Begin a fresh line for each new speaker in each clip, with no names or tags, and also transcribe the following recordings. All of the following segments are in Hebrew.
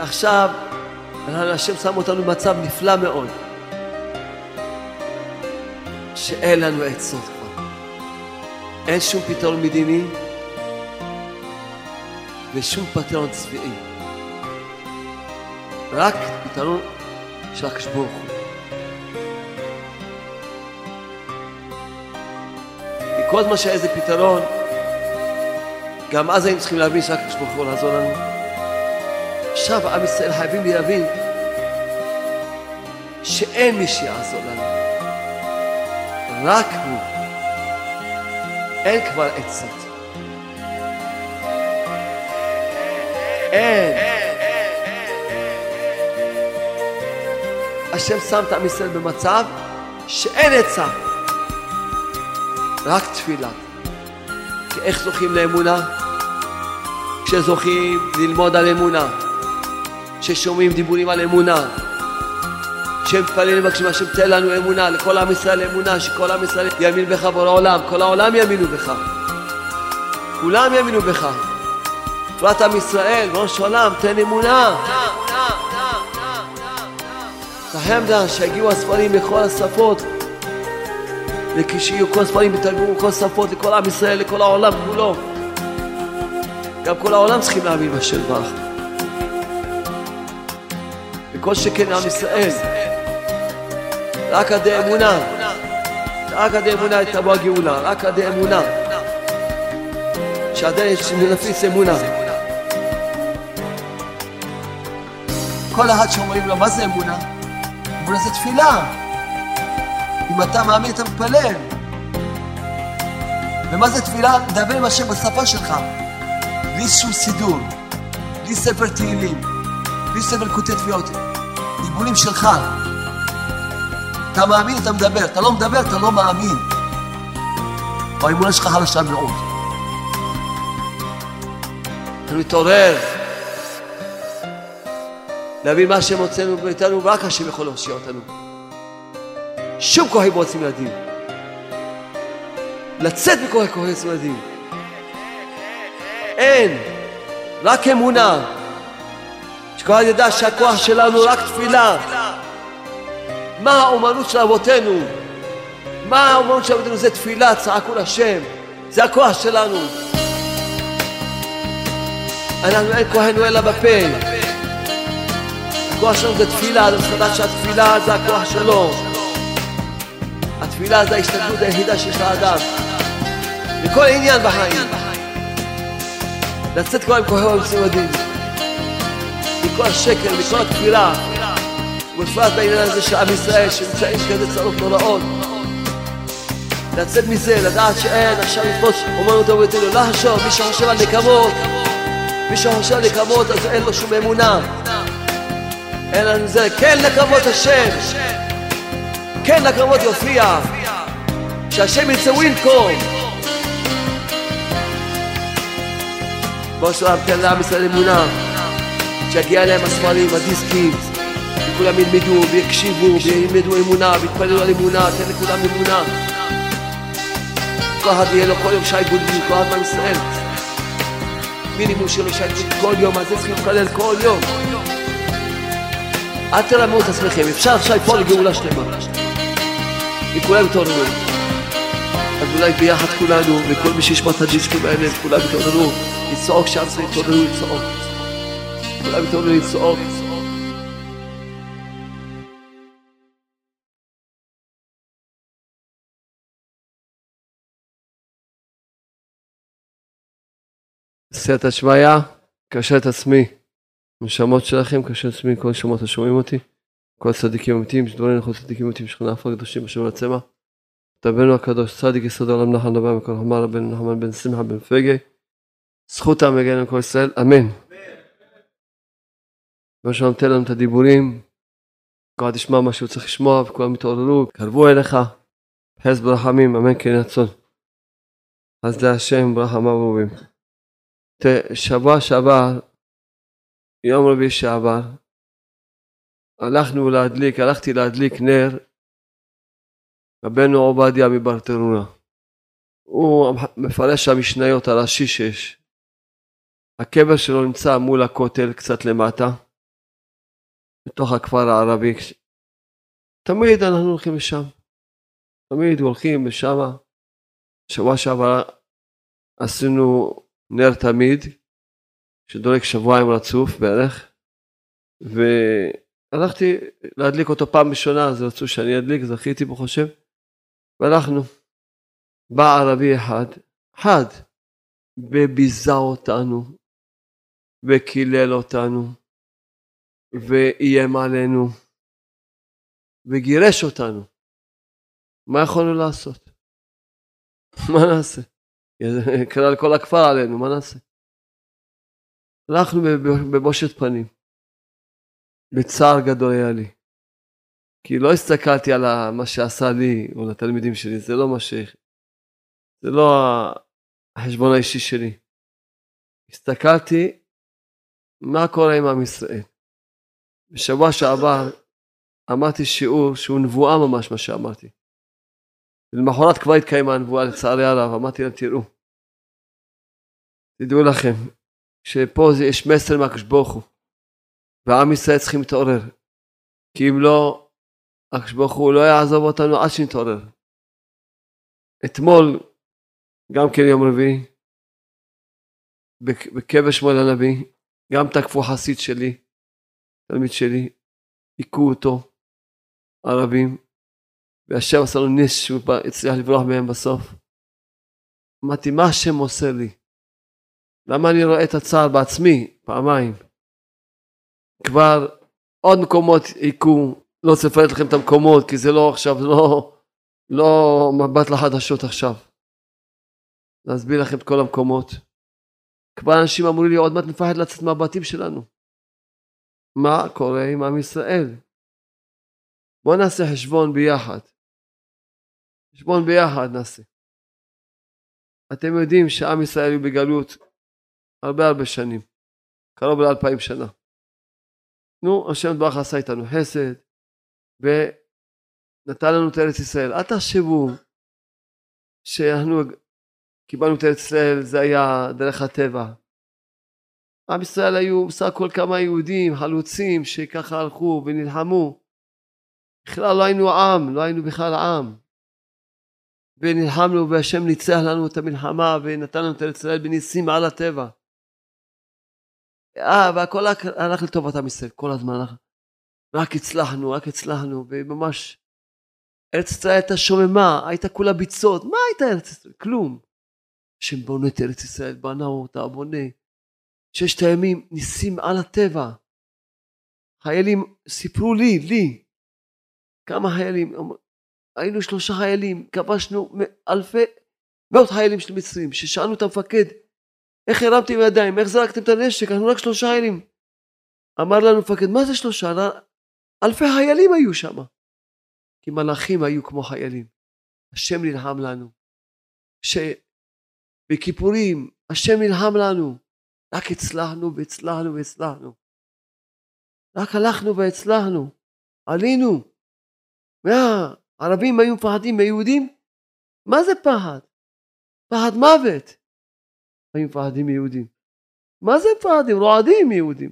עכשיו, השם שם אותנו במצב נפלא מאוד, שאין לנו עצות כבר. אין שום פתרון מדיני ושום פתרון צבאי. רק פתרון של הקדוש ברוך הוא. כל זמן שהיה איזה פתרון, גם אז היינו צריכים להבין שרק הקדוש ברוך הוא לעזור לנו. עכשיו עם ישראל חייבים להבין שאין מי שיעזור לנו. רק הוא. אין כבר עצות. אין. השם שם את עם ישראל במצב שאין עצה, רק תפילה. כי איך זוכים לאמונה? כשזוכים ללמוד על אמונה, כששומעים דיבורים על אמונה, כשמתפללים מבקשים השם תן לנו אמונה, לכל עם ישראל אמונה, שכל עם ישראל יאמין בך בורא עולם, כל העולם יאמינו בך, כולם יאמינו בך, בפרט עם ישראל, ראש עולם, תן אמונה. תחמדה שהגיעו הספרים לכל השפות וכשיהיו כל הספרים יתרגמו כל שפות לכל עם ישראל, לכל העולם כולו גם כל העולם צריכים להאמין בשם ברך וכל שכן עם ישראל רק עדי אמונה רק עדי אמונה תבוא הגאולה רק עדי אמונה שעדיין נפיץ אמונה כל אחד שאומרים לו מה זה אמונה? אמונה זה תפילה. אם אתה מאמין אתה מתפלל. ומה זה תפילה? לדבר עם השם בשפה שלך. בלי שום סידור, בלי ספר תהילים, בלי ספר קוטי תפילות. דיבורים שלך. אתה מאמין, אתה מדבר. אתה לא מדבר, אתה לא מאמין. והאמונה שלך חלשה מאוד. אתה מתעורר. להבין מה השם הוצאנו מאיתנו, ורק השם יכול להושיע אותנו. שום כהן מוצאים ילדים. לצאת מכהן כהן מוצאים ילדים. אין, רק אמונה. אחד ידע שהכוח שלנו רק תפילה. מה האומנות של אבותינו? מה האומנות של אבותינו? זה תפילה, צעקו לשם. זה הכוח שלנו. אנחנו אין כהנו אלא בפה. הכוח שלנו זה תפילה, צריך לדעת שהתפילה זה הכוח שלו. התפילה זה ההשתדלות היחידה שיש לאדם. בכל עניין בחיים. לצאת כבר עם כוחו ומצוודין. מכל השקר, מכל התפילה. ובפרט בעניין הזה של עם ישראל, שנמצאים כזה צרות נוראות. לצאת מזה, לדעת שאין עכשיו לתפוס אומנות אבותינו, לא לחשוב, מי שחושב על נקמות, מי שחושב על נקמות אז אין לו שום אמונה. אין לנו זה, כן לקרבות השם, כן לקרבות יופיע, שהשם יצא ווינקום. בוא שלב תן לעם ישראל אמונה, שיגיע להם הספרים, הדיסקים, וכולם ילמדו ויקשיבו וילמדו אמונה ויתפללו על אמונה, תן לכולם אמונה. כל אחד יהיה לו כל יום שי בודדים, כל אחד מעם ישראל. מינימום שלו שי בודדים כל יום, אז זה צריכים לקלל כל יום. אל תרמו את עצמכם, אפשר עכשיו לפעול לגאולה שלמה. אם כולם יתעוררו. אז אולי ביחד כולנו, וכל מי שישמע את הדיסקים האלה, כולם יתעוררו, לצעוק שם זה יתעוררו לצעוק. כולם יתעוררו לצעוק. סייעתא שמיא, קשר את עצמי. נשמות שלכם, כאשר עצמי כל נשמות השומעים אותי, כל צדיקים אמיתיים, שדברים לכל צדיקים אמיתיים, שכנה עפר קדושים אשר לצמא. תבנו הקדוש, צדיק יסוד העולם נחל נבא וכל חמר בן נחמן בן שמחה בן פגי. זכות על כל ישראל, אמן. ושלום תן לנו את הדיבורים, אחד ישמע מה שהוא צריך לשמוע, וכולם יתעוררו, קרבו אליך, חס ברחמים, אמן כן רצון. אז זה השם ברחמיו ורובים. שבוע שעבר יום רביעי שעבר, הלכנו להדליק, הלכתי להדליק נר, רבנו עובדיה מברטרונה. הוא מפרש המשניות על השישש. הקבר שלו נמצא מול הכותל קצת למטה, בתוך הכפר הערבי. תמיד אנחנו הולכים לשם. תמיד הולכים לשם. שבוע שעבר עשינו נר תמיד, שדולק שבועיים רצוף בערך, והלכתי להדליק אותו פעם ראשונה, אז רצו שאני אדליק, זכיתי בו חושב, והלכנו. בא ערבי אחד, אחד, וביזה אותנו, וקילל אותנו, ואיים עלינו, וגירש אותנו. מה יכולנו לעשות? מה נעשה? קרא לכל הכפר עלינו, מה נעשה? הלכנו בבושת פנים. בצער גדול היה לי. כי לא הסתכלתי על מה שעשה לי או לתלמידים שלי, זה לא מה ש... זה לא החשבון האישי שלי. הסתכלתי מה קורה עם עם ישראל. בשבוע שעבר אמרתי שיעור שהוא נבואה ממש מה שאמרתי. למחרת כבר התקיימה הנבואה לצערי הרב, אמרתי להם תראו, תדעו לכם, שפה יש מסר מהקדוש ברוך הוא, ועם ישראל צריכים להתעורר, כי אם לא, הקדוש ברוך הוא לא יעזוב אותנו עד שנתעורר. אתמול, גם כן יום רביעי, בקבר שמואל הנביא, גם תקפו חסיד שלי, תלמיד שלי, היכו אותו, ערבים, והשם עשה לו נס שהוא הצליח לברוח מהם בסוף. אמרתי, מה השם מוסר לי? למה אני רואה את הצער בעצמי פעמיים? כבר עוד מקומות היכו, לא רוצה לפרט לכם את המקומות, כי זה לא עכשיו, לא, לא מבט לחדשות עכשיו. להסביר לכם את כל המקומות. כבר אנשים אמרו לי, עוד מעט נפחד לצאת מהבתים שלנו. מה קורה עם עם ישראל? בואו נעשה חשבון ביחד. חשבון ביחד נעשה. אתם יודעים שעם ישראל הוא בגלות הרבה הרבה שנים, קרוב לאלפיים שנה. נו, השם ברוך עשה איתנו חסד, ונתן לנו את ארץ ישראל. אל תחשבו שאנחנו קיבלנו את ארץ ישראל, זה היה דרך הטבע. עם ישראל היו בסך הכל כמה יהודים חלוצים שככה הלכו ונלחמו. בכלל לא היינו עם, לא היינו בכלל עם. ונלחמנו והשם ניצח לנו את המלחמה ונתן לנו את ארץ ישראל בניסים מעל הטבע. אה, והכל הלך לטובת עם ישראל, כל הזמן הלך. רק הצלחנו, רק הצלחנו, וממש ארץ ישראל הייתה שוממה, הייתה כולה ביצות, מה הייתה ארץ ישראל? כלום. השם בונה את ארץ ישראל, בנה אותה, בונה. ששת הימים ניסים על הטבע. חיילים סיפרו לי, לי, כמה חיילים, היינו שלושה חיילים, כבשנו אלפי, מאות חיילים של מצרים, ששאלנו את המפקד, איך הרמתם ידיים, איך זרקתם את הנשק, אנחנו רק שלושה חיילים. אמר לנו המפקד, מה זה שלושה? אלפי חיילים היו שם. כי מלאכים היו כמו חיילים. השם נלחם לנו. שבכיפורים, השם נלחם לנו. רק הצלחנו והצלחנו והצלחנו. רק הלכנו והצלחנו. עלינו. מה? ערבים היו מפחדים מיהודים? מה זה פחד? פחד מוות. היו מפחדים מיהודים. מה זה מפחדים? רועדים מיהודים.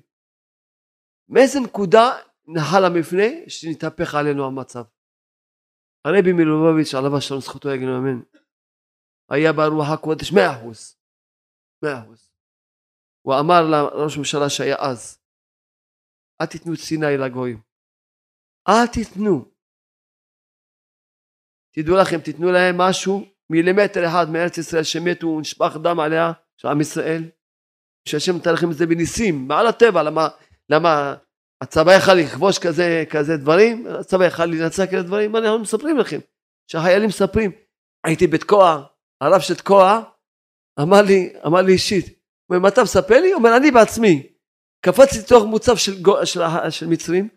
מאיזה נקודה נחל המפנה שנתהפך עלינו המצב. הרבי מלובביץ' עליו השלום זכותו יגן אמן. היה ברוח הקודש מאה אחוז. מאה אחוז. הוא אמר לראש הממשלה שהיה אז, אל תיתנו את סיני לגויים. אל תיתנו. תדעו לכם, תיתנו להם משהו, מילימטר אחד מארץ ישראל שמתו ונשפך דם עליה, של עם ישראל, שהשם נתן לכם את זה בניסים, מעל הטבע, למה, למה הצבא יכל לכבוש כזה, כזה דברים, הצבא יכל לנצח כאלה דברים, מה אנחנו מספרים לכם, שהחיילים מספרים, הייתי בתקוע, הרב של תקוע, אמר לי, אמר לי אישית, אומר, מה אתה מספר לי? הוא אומר, אני בעצמי, קפצתי לתוך מוצב של, של, של, של מצרים,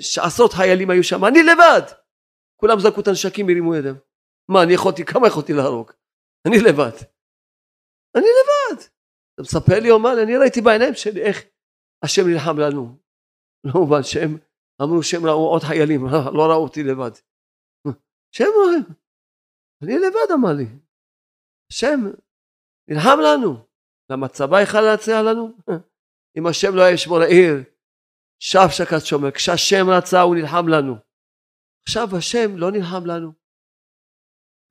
שעשרות חיילים היו שם, אני לבד, כולם זרקו את הנשקים והרימו ידם. מה, אני יכולתי, כמה יכולתי להרוג? אני לבד. אני לבד. אתה מספר לי, אומר אני ראיתי בעיניים שלי איך השם נלחם לנו. לא מובן שהם אמרו שהם ראו עוד חיילים, לא ראו אותי לבד. שהם רואים. אני לבד אמר לי. השם נלחם לנו. למה צבא יכל להציע לנו? אם השם לא היה ישמור העיר, שב שקת שומר, כשהשם רצה הוא נלחם לנו. עכשיו השם לא נלחם לנו.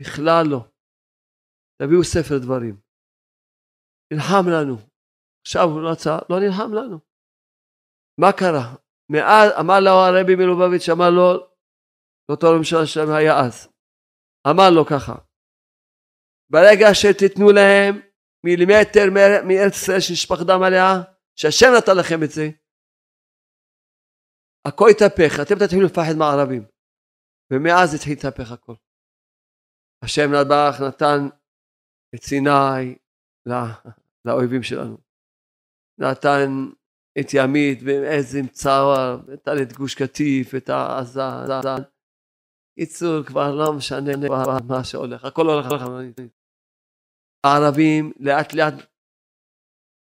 בכלל לא. תביאו ספר דברים. נלחם לנו. עכשיו הוא רצה, לא נלחם לנו. מה קרה? מאז אמר לו הרבי מלובביץ', אמר לו, אותו ממשלה שלהם היה אז, אמר לו ככה, ברגע שתיתנו להם מילימטר מארץ ישראל שנשפך דם עליה, שהשם נתן לכם את זה, הכל התהפך, אתם תתחילו לפחד מהערבים. ומאז התחיל להתהפך הכל. השם נדבך נתן את סיני לא, לאויבים שלנו. נתן את ימית ואיזה מצער, נתן את גוש קטיף, את העזה. קיצור, כבר לא משנה מה שהולך, הכל הולך לך. הערבים לאט לאט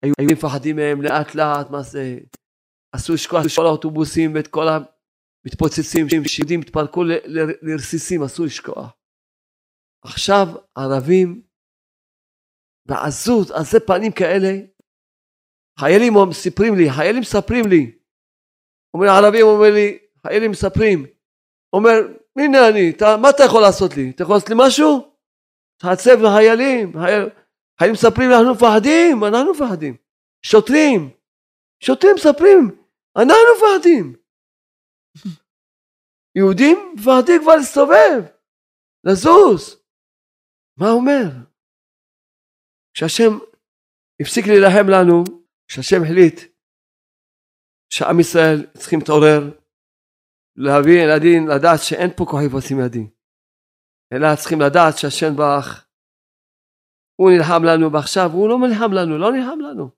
היו מפחדים מהם לאט לאט, מה זה, עשו את כל האוטובוסים ואת כל המתפוצצים, שיהודים התפרקו לרסיסים, עשו לשכוח. עכשיו ערבים בעזות, עזי פנים כאלה, חיילים מספרים לי, חיילים מספרים לי, אומר ערבים אומר לי, חיילים מספרים, אומר, הנה אני, אתה, מה אתה יכול לעשות לי? אתה יכול לעשות לי משהו? תעצב לחיילים, חיילים מספרים, אנחנו מפחדים, אנחנו מפחדים. שוטרים, שוטרים מספרים, אנחנו מפחדים. יהודים מפחדים כבר להסתובב, לזוז. מה אומר? כשהשם הפסיק להילחם לנו, כשהשם החליט שעם ישראל צריכים להתעורר, להביא ילדים, לדעת שאין פה כוחי ועושים ידי, אלא צריכים לדעת שהשם ברך, הוא נלחם לנו, ועכשיו הוא לא נלחם לנו, לא נלחם לנו.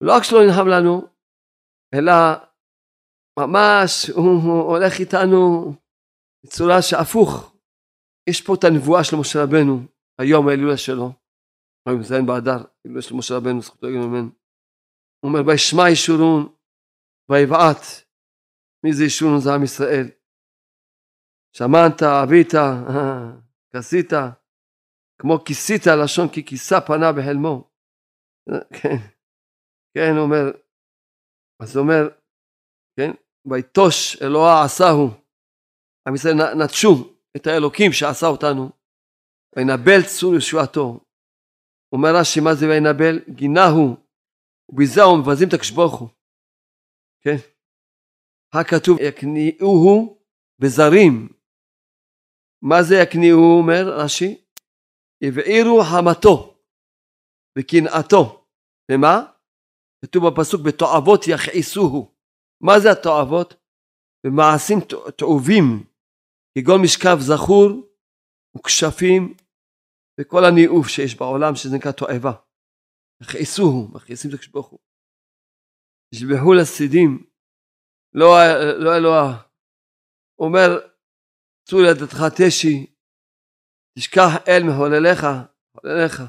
לא רק שלא נלחם לנו, אלא ממש הוא, הוא הולך איתנו בצורה שהפוך. יש פה את הנבואה של משה רבנו, היום ההילולה שלו, היום זין באדר, הילולה של משה רבנו, זכותו יגיד ממנו. הוא אומר, וישמע ישורון, ויבעט. מי זה ישורון? זה עם ישראל. שמנת, אבית, כסית, כמו כיסית לשון כי כיסה פנה בחלמו. כן, כן, הוא אומר, אז הוא אומר, כן, ויטוש אלוהה עשהו. עם ישראל נטשו את האלוקים שעשה אותנו, וינבל צור ישועתו. אומר רש"י, מה זה וינבל? גינהו, וביזהו מבזים את הקדוש ברוך. כן? הכתוב יקניעוהו בזרים. מה זה יקניעוהו אומר רש"י? יבעירו חמתו וקנאתו. ומה? כתוב בפסוק בתועבות יכעסוהו. מה זה התועבות? במעשים תעובים, כגון משכב זכור וכשפים וכל הניאוף שיש בעולם שזה נקרא תועבה. יכעסוהו, מכעיסים את הקדוש ברוך הוא. ישבחו לסידים, לא, לא אלוה. אומר, צור ידתך תשי, תשכח אל מחולליך, מחולליך.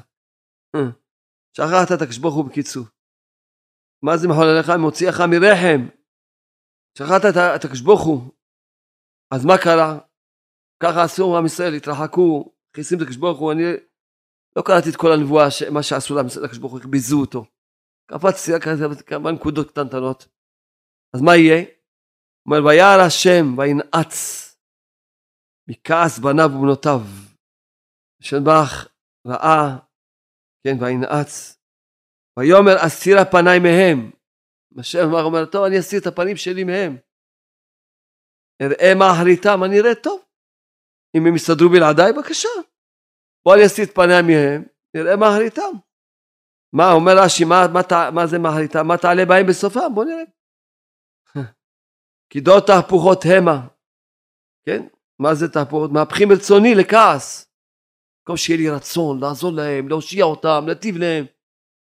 שכחת את הקדוש ברוך הוא בקיצור. מה זה מחולליך? מוציאך מרחם. שכחת את הקדוש ברוך הוא. אז מה קרה? ככה עשו עם ישראל, התרחקו, ברוך הוא, אני לא קראתי את כל הנבואה, מה שעשו לקדוש ברוך הוא, ביזו אותו. קפצתי כמה נקודות קטנטנות. אז מה יהיה? אומר, וירא השם וינעץ מכעס בניו ובנותיו. ברך ראה, כן, וינעץ. ויאמר אסירה פניי מהם. השם אומר, טוב, אני אסיר את הפנים שלי מהם. אראה מה אחריתם, אני אראה טוב. אם הם יסתדרו בלעדיי, בבקשה. בוא אני אסיר את פניי מהם, נראה מה אחריתם. מה, אומר רש"י, מה, מה, מה זה מה אחריתם? מה תעלה בהם בסופם? בוא נראה. כי דעות תהפוכות המה. כן? מה זה תהפוכות? מהפכים רצוני לכעס. במקום שיהיה לי רצון לעזור להם, להושיע אותם, להטיב להם.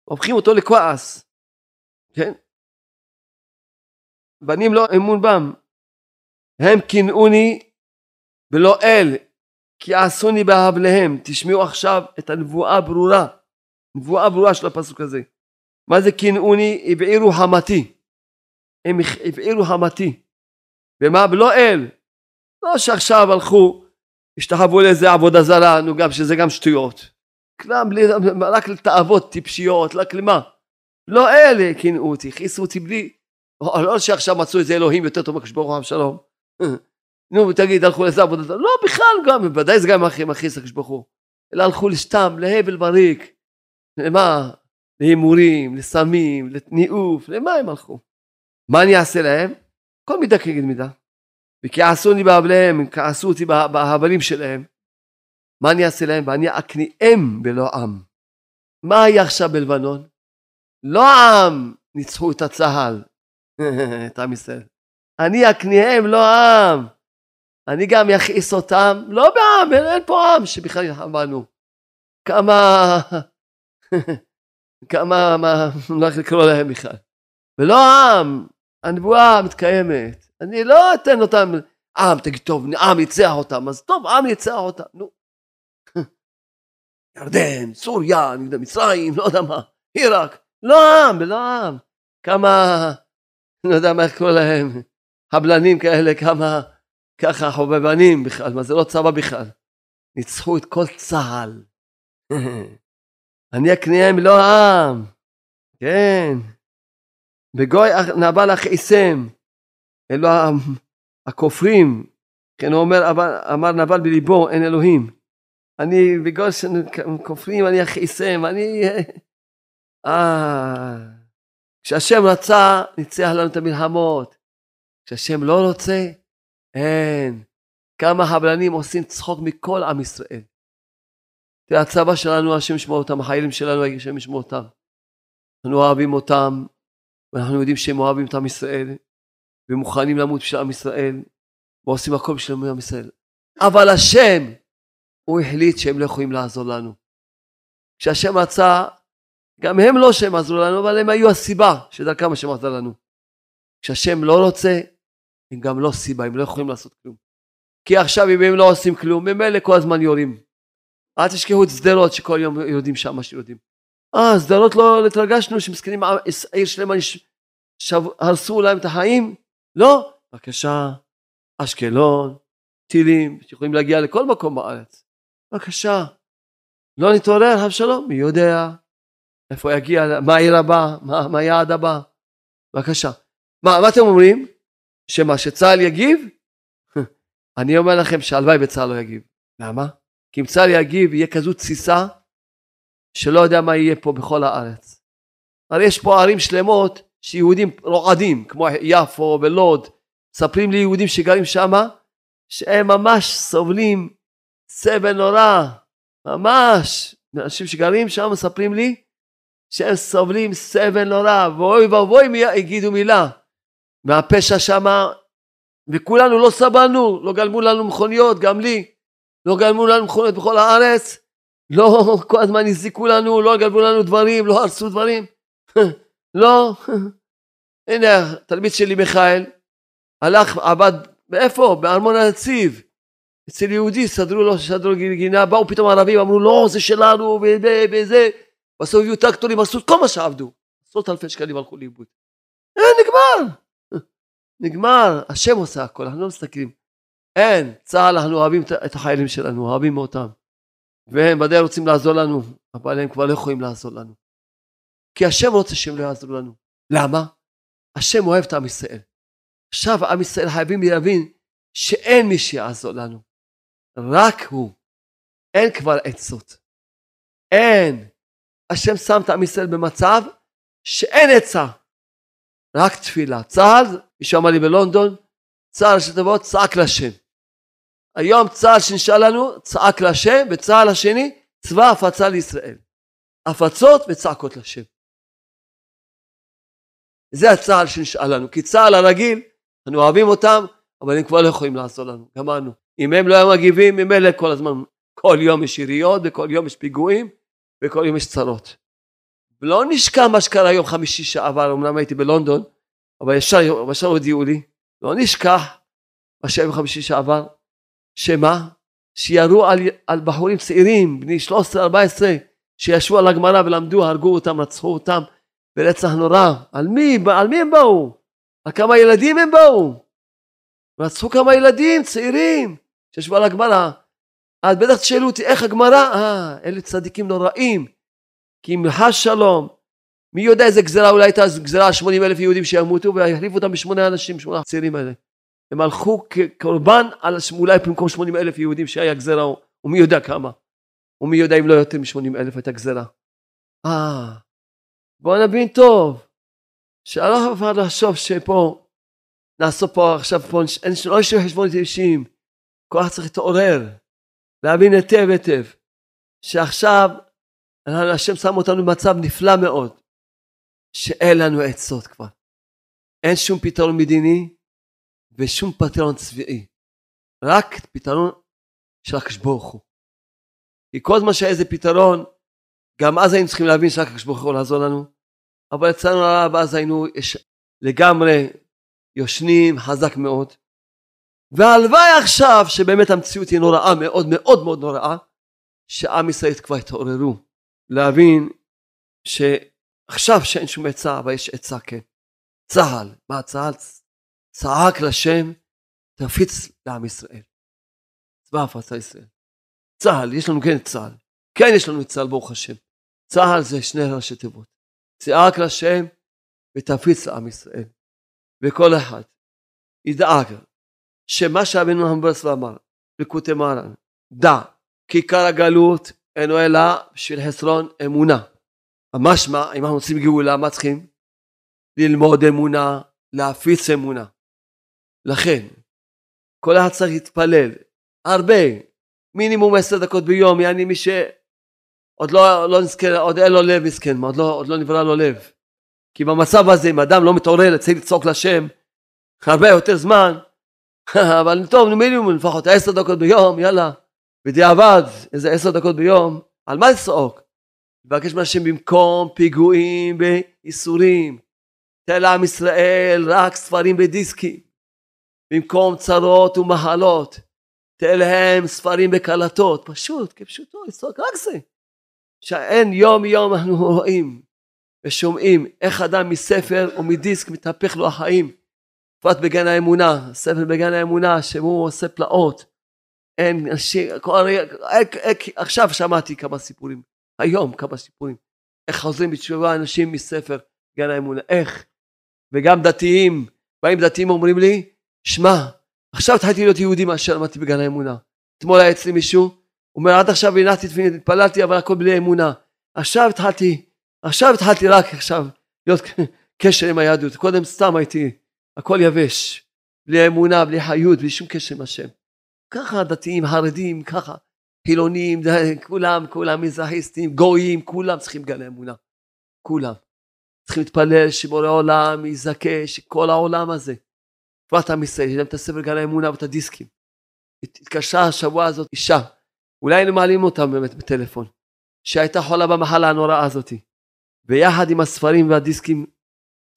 הופכים אותו לכעס. כן? בנים לא אמון בם. הם קינאוני ולא אל, כי עשוני בהבליהם. תשמעו עכשיו את הנבואה הברורה, נבואה ברורה של הפסוק הזה. מה זה קינאוני? הבעירו חמתי. הם הבעירו חמתי. ומה? ולא אל. לא שעכשיו הלכו, השתחוו לאיזה עבודה זרה, נו גם שזה גם שטויות. כלם, רק לתאוות טיפשיות, רק למה? לא אלה קינאו אותי, הכעיסו אותי בלי, לא שעכשיו מצאו איזה אלוהים יותר טוב מקדוש ברוך הוא שלום. נו תגיד הלכו לזה עבודת לא בכלל גם בוודאי זה גם הכי מכעיס לקדוש ברוך הוא. אלא הלכו לסתם להבל בריק. למה? להימורים לסמים לניאוף למה הם הלכו? מה אני אעשה להם? כל מידה כנגד מידה וכעסוני בהבליהם כעסו אותי בהבלים שלהם. מה אני אעשה להם? ואני אקניאם בלא עם. מה היה עכשיו בלבנון? לא העם ניצחו את הצה"ל. את עם ישראל. אני אקניהם לא העם אני גם יכעיס אותם, לא בעם, אין, אין פה עם שבכלל ילחם בנו. כמה, כמה, מה, לא איך לקרוא להם בכלל. ולא עם, הנבואה מתקיימת. אני לא אתן אותם, עם, תגיד, טוב, עם ניצח אותם, אז טוב, עם ניצח אותם, נו. ירדן, סוריה, נגד מצרים, לא יודע מה, עיראק, לא עם, ולא עם. כמה, לא יודע מה איך לקרוא להם, הבלנים כאלה, כמה ככה חובבנים בכלל, מה זה לא צבא בכלל. ניצחו את כל צה"ל. אני אקניהם לא העם. כן. בגוי נבל הכעיסם. אלו הכופרים. כן, הוא אומר, אמר נבל בליבו, אין אלוהים. אני בגוי כופרים, אני הכעיסם, אני... אה... כשהשם רצה, ניצח לנו את המלחמות. כשהשם לא רוצה, אין. כמה הבלנים עושים צחוק מכל עם ישראל. תראה, הצבא שלנו, השם ישמור אותם, החיילים שלנו, השם ישמור אותם. אנחנו אוהבים אותם, ואנחנו יודעים שהם אוהבים את עם ישראל, ומוכנים למות בשביל עם ישראל, ועושים הכל בשביל עם ישראל. אבל השם, הוא החליט שהם לא יכולים לעזור לנו. כשהשם רצה, גם הם לא שהם עזרו לנו, אבל הם היו הסיבה שדרכם השם עזר לנו. כשהשם לא רוצה, הם גם לא סיבה, הם לא יכולים לעשות כלום. כי עכשיו אם הם לא עושים כלום, ממילא כל הזמן יורים. אל תשכחו את שדרות שכל יום יודעים שם מה שיודעים. אה, שדרות לא התרגשנו שמסכנים עיר שלמה הרסו להם את החיים? לא. בבקשה, אשקלון, טילים, שיכולים להגיע לכל מקום בארץ. בבקשה. לא נתעורר, אבשלום, מי יודע איפה יגיע, מה העיר הבאה, מה היעד הבא. בבקשה. מה, מה אתם אומרים? שמה, שצה"ל יגיב? אני אומר לכם שהלוואי וצה"ל לא יגיב. למה? כי אם צה"ל יגיב יהיה כזו תסיסה שלא יודע מה יהיה פה בכל הארץ. הרי יש פה ערים שלמות שיהודים רועדים, כמו יפו ולוד. מספרים לי יהודים שגרים שם שהם ממש סובלים סבל נורא, ממש. אנשים שגרים שם מספרים לי שהם סובלים סבל נורא, ואוי ואבוי אם יגידו מילה. והפשע שמה, וכולנו לא סבלנו, לא גלמו לנו מכוניות, גם לי, לא גלמו לנו מכוניות בכל הארץ, לא כל הזמן הזיקו לנו, לא גלמו לנו דברים, לא הרסו דברים, לא. הנה, התלמיד שלי מיכאל, הלך, עבד, מאיפה? בארמון הנציב. אצל יהודי סדרו לו, סדרו גינה, באו פתאום ערבים, אמרו לא, זה שלנו, וזה, בסוף הביאו טרקטורים, עשו כל מה שעבדו. עשרות אלפי שקלים הלכו לאיבוד. אין, נגמר. נגמר, השם עושה הכל, אנחנו לא מסתכלים. אין, צה"ל, אנחנו אוהבים את החיילים שלנו, אוהבים אותם. והם ודאי רוצים לעזור לנו, אבל הם כבר לא יכולים לעזור לנו. כי השם רוצה שהם לא יעזרו לנו. למה? השם אוהב את עם ישראל. עכשיו עם ישראל חייבים להבין שאין מי שיעזור לנו. רק הוא. אין כבר עצות. אין. השם שם את עם ישראל במצב שאין עצה. רק תפילה. צה"ל מישהו אמר לי בלונדון, צה"ל ראשי תיבות צעק לשם. היום צה"ל שנשאל לנו צעק לשם, וצה"ל השני צבא הפצה לישראל. הפצות וצעקות לשם. זה הצה"ל שנשאל לנו, כי צה"ל הרגיל, אנחנו אוהבים אותם, אבל הם כבר לא יכולים לעזור לנו, גמרנו. אם הם לא היו מגיבים, ממילא כל הזמן, כל יום יש יריות, וכל יום יש פיגועים, וכל יום יש צרות. ולא נשכח מה שקרה יום חמישי שעבר, אמנם הייתי בלונדון, אבל ישר, ישר הודיעו לי, לא נשכח מה שהיה בחמישי שעבר, שמה? שירו על, על בחורים צעירים, בני 13-14, שישבו על הגמרא ולמדו, הרגו אותם, רצחו אותם ברצח נורא. על מי? על מי הם באו? על כמה ילדים הם באו? רצחו כמה ילדים צעירים שישבו על הגמרא. אז בטח תשאלו אותי איך הגמרא? אה, אלה צדיקים נוראים. כי אם חס שלום מי יודע איזה גזרה אולי הייתה גזרה על 80 אלף יהודים שימותו ויחליפו אותם בשמונה אנשים, שמונה הצעירים האלה. הם הלכו כקורבן על אולי במקום 80 אלף יהודים שהיה גזרה, ומי יודע כמה. ומי יודע אם לא יותר מ-80 אלף הייתה גזרה. אה, בואו נבין טוב, שלא אף לחשוב שפה, נעשו פה עכשיו פה, אין שלא יש חשבון אישיים, כל אחד צריך להתעורר, להבין היטב היטב, שעכשיו השם שם אותנו במצב נפלא מאוד, שאין לנו עצות כבר. אין שום פתרון מדיני ושום פתרון צבאי. רק פתרון של הקדוש. כי כל זמן שהיה איזה פתרון, גם אז היינו צריכים להבין שרק הקדוש ברוך הוא לעזור לנו, אבל אצלנו הרב אז היינו יש, לגמרי יושנים חזק מאוד. והלוואי עכשיו שבאמת המציאות היא נוראה מאוד מאוד מאוד נוראה, שעם ישראל כבר התעוררו להבין שעכשיו שאין שום עצה אבל יש עצה כן. צה"ל, מה צה"ל צעק לשם תפיץ לעם ישראל. צבא הפצה ישראל. צה"ל, יש לנו כן את צה"ל. כן יש לנו את צה"ל ברוך השם. צה"ל זה שני ראשי תיבות. צעק לשם ותפיץ לעם ישראל. וכל אחד ידאג שמה שאבינו המברס אמר לקוטי מרן, דע, כיכר הגלות אינו אלא בשביל חסרון אמונה. המשמע, אם אנחנו רוצים גאולה, מה צריכים? ללמוד אמונה, להפיץ אמונה. לכן, כל אחד צריך להתפלל הרבה, מינימום עשר דקות ביום, יעני מי שעוד לא, לא נזכר, עוד אין לו לב מסכן, עוד לא, עוד לא נברא לו לב. כי במצב הזה, אם אדם לא מתעורר, צריך לצעוק לשם הרבה יותר זמן, אבל טוב, מינימום לפחות עשר דקות ביום, יאללה. בדיעבד, איזה עשר דקות ביום, על מה לצעוק? לבקש מהשם במקום פיגועים ואיסורים. תן לעם ישראל רק ספרים בדיסקים. במקום צרות ומחלות. תן להם ספרים בקלטות. פשוט, כפשוטו, לצעוק רק זה. שאין יום יום אנחנו רואים ושומעים איך אדם מספר או מדיסק מתהפך לו החיים. בפרט בגן האמונה, ספר בגן האמונה שהוא עושה פלאות. אין אנשים, עכשיו שמעתי כמה סיפורים, היום כמה סיפורים, איך חוזרים בתשובה אנשים מספר גן האמונה, איך? וגם דתיים, באים דתיים אומרים לי, שמע, עכשיו התחלתי להיות יהודי מאשר למדתי בגן האמונה. אתמול היה אצלי מישהו, הוא אומר עד עכשיו הנחתי תפילין, התפללתי אבל הכל בלי אמונה. עכשיו התחלתי, עכשיו התחלתי רק עכשיו להיות קשר עם היהדות, קודם סתם הייתי, הכל יבש, בלי אמונה, בלי חיות, בלי שום קשר עם השם. ככה דתיים, חרדים, ככה, חילונים, כולם, כולם מזרחיסטים, גויים, כולם צריכים גן אמונה. כולם. צריכים להתפלל שבורא עולם יזכה, שכל העולם הזה, בפרט עם ישראל, יש להם את הספר גן האמונה ואת הדיסקים. התקשרה השבוע הזאת אישה, אולי היינו מעלים אותה באמת בטלפון, שהייתה חולה במחלה הנוראה הזאתי. ויחד עם הספרים והדיסקים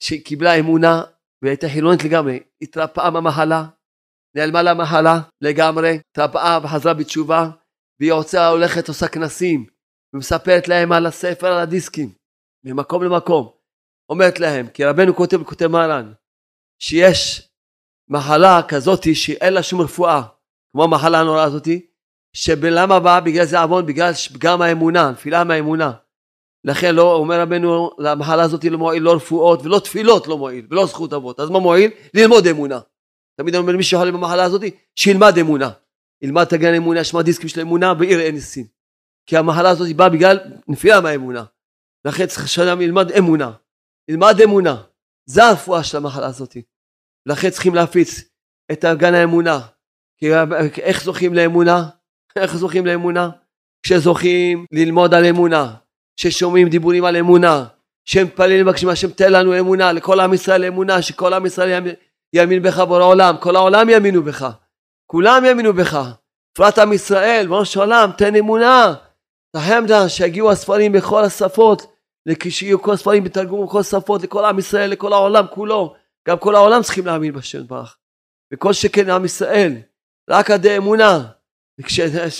שהיא קיבלה אמונה והייתה חילונית לגמרי, התרפאה מהמחלה, נעלמה לה מחלה לגמרי, טבעה וחזרה בתשובה, והיא יוצאה, הולכת, עושה כנסים, ומספרת להם על הספר, על הדיסקים, ממקום למקום. אומרת להם, כי רבנו כותב כותב מרן, שיש מחלה כזאתי שאין לה שום רפואה, כמו המחלה הנוראה הזאתי, שבלמה באה? בגלל זה עוון, בגלל פגם האמונה, נפילה מהאמונה. לכן לא, אומר רבנו, למחלה הזאתי לא מועיל לא רפואות ולא תפילות לא מועיל, ולא זכות אבות. אז מה מועיל? ללמוד אמונה. תמיד אומר מי שחולה במחלה הזאת שילמד אמונה ילמד את הגן אמונה ישמע דיסקים של אמונה ויראה ניסים כי המחלה הזאת באה בגלל נפילה מהאמונה לכן צריך שאדם ילמד אמונה ילמד אמונה זה הרפואה של המחלה הזאת לכן צריכים להפיץ את הגן האמונה כי איך זוכים לאמונה? איך זוכים לאמונה? כשזוכים ללמוד על אמונה ששומעים דיבורים על אמונה שמתפללים מבקשים השם תן לנו אמונה לכל עם ישראל אמונה שכל עם ישראל יאמין בך בורא עולם, כל העולם יאמינו בך, כולם יאמינו בך, בפרט עם ישראל, בראש העולם, תן אמונה, תחמדה, שיגיעו הספרים בכל השפות, שיהיו כל הספרים בתרגום בכל השפות, לכל עם ישראל, לכל העולם כולו, גם כל העולם צריכים להאמין בשם ברך, וכל שכן עם ישראל, רק עדי אמונה,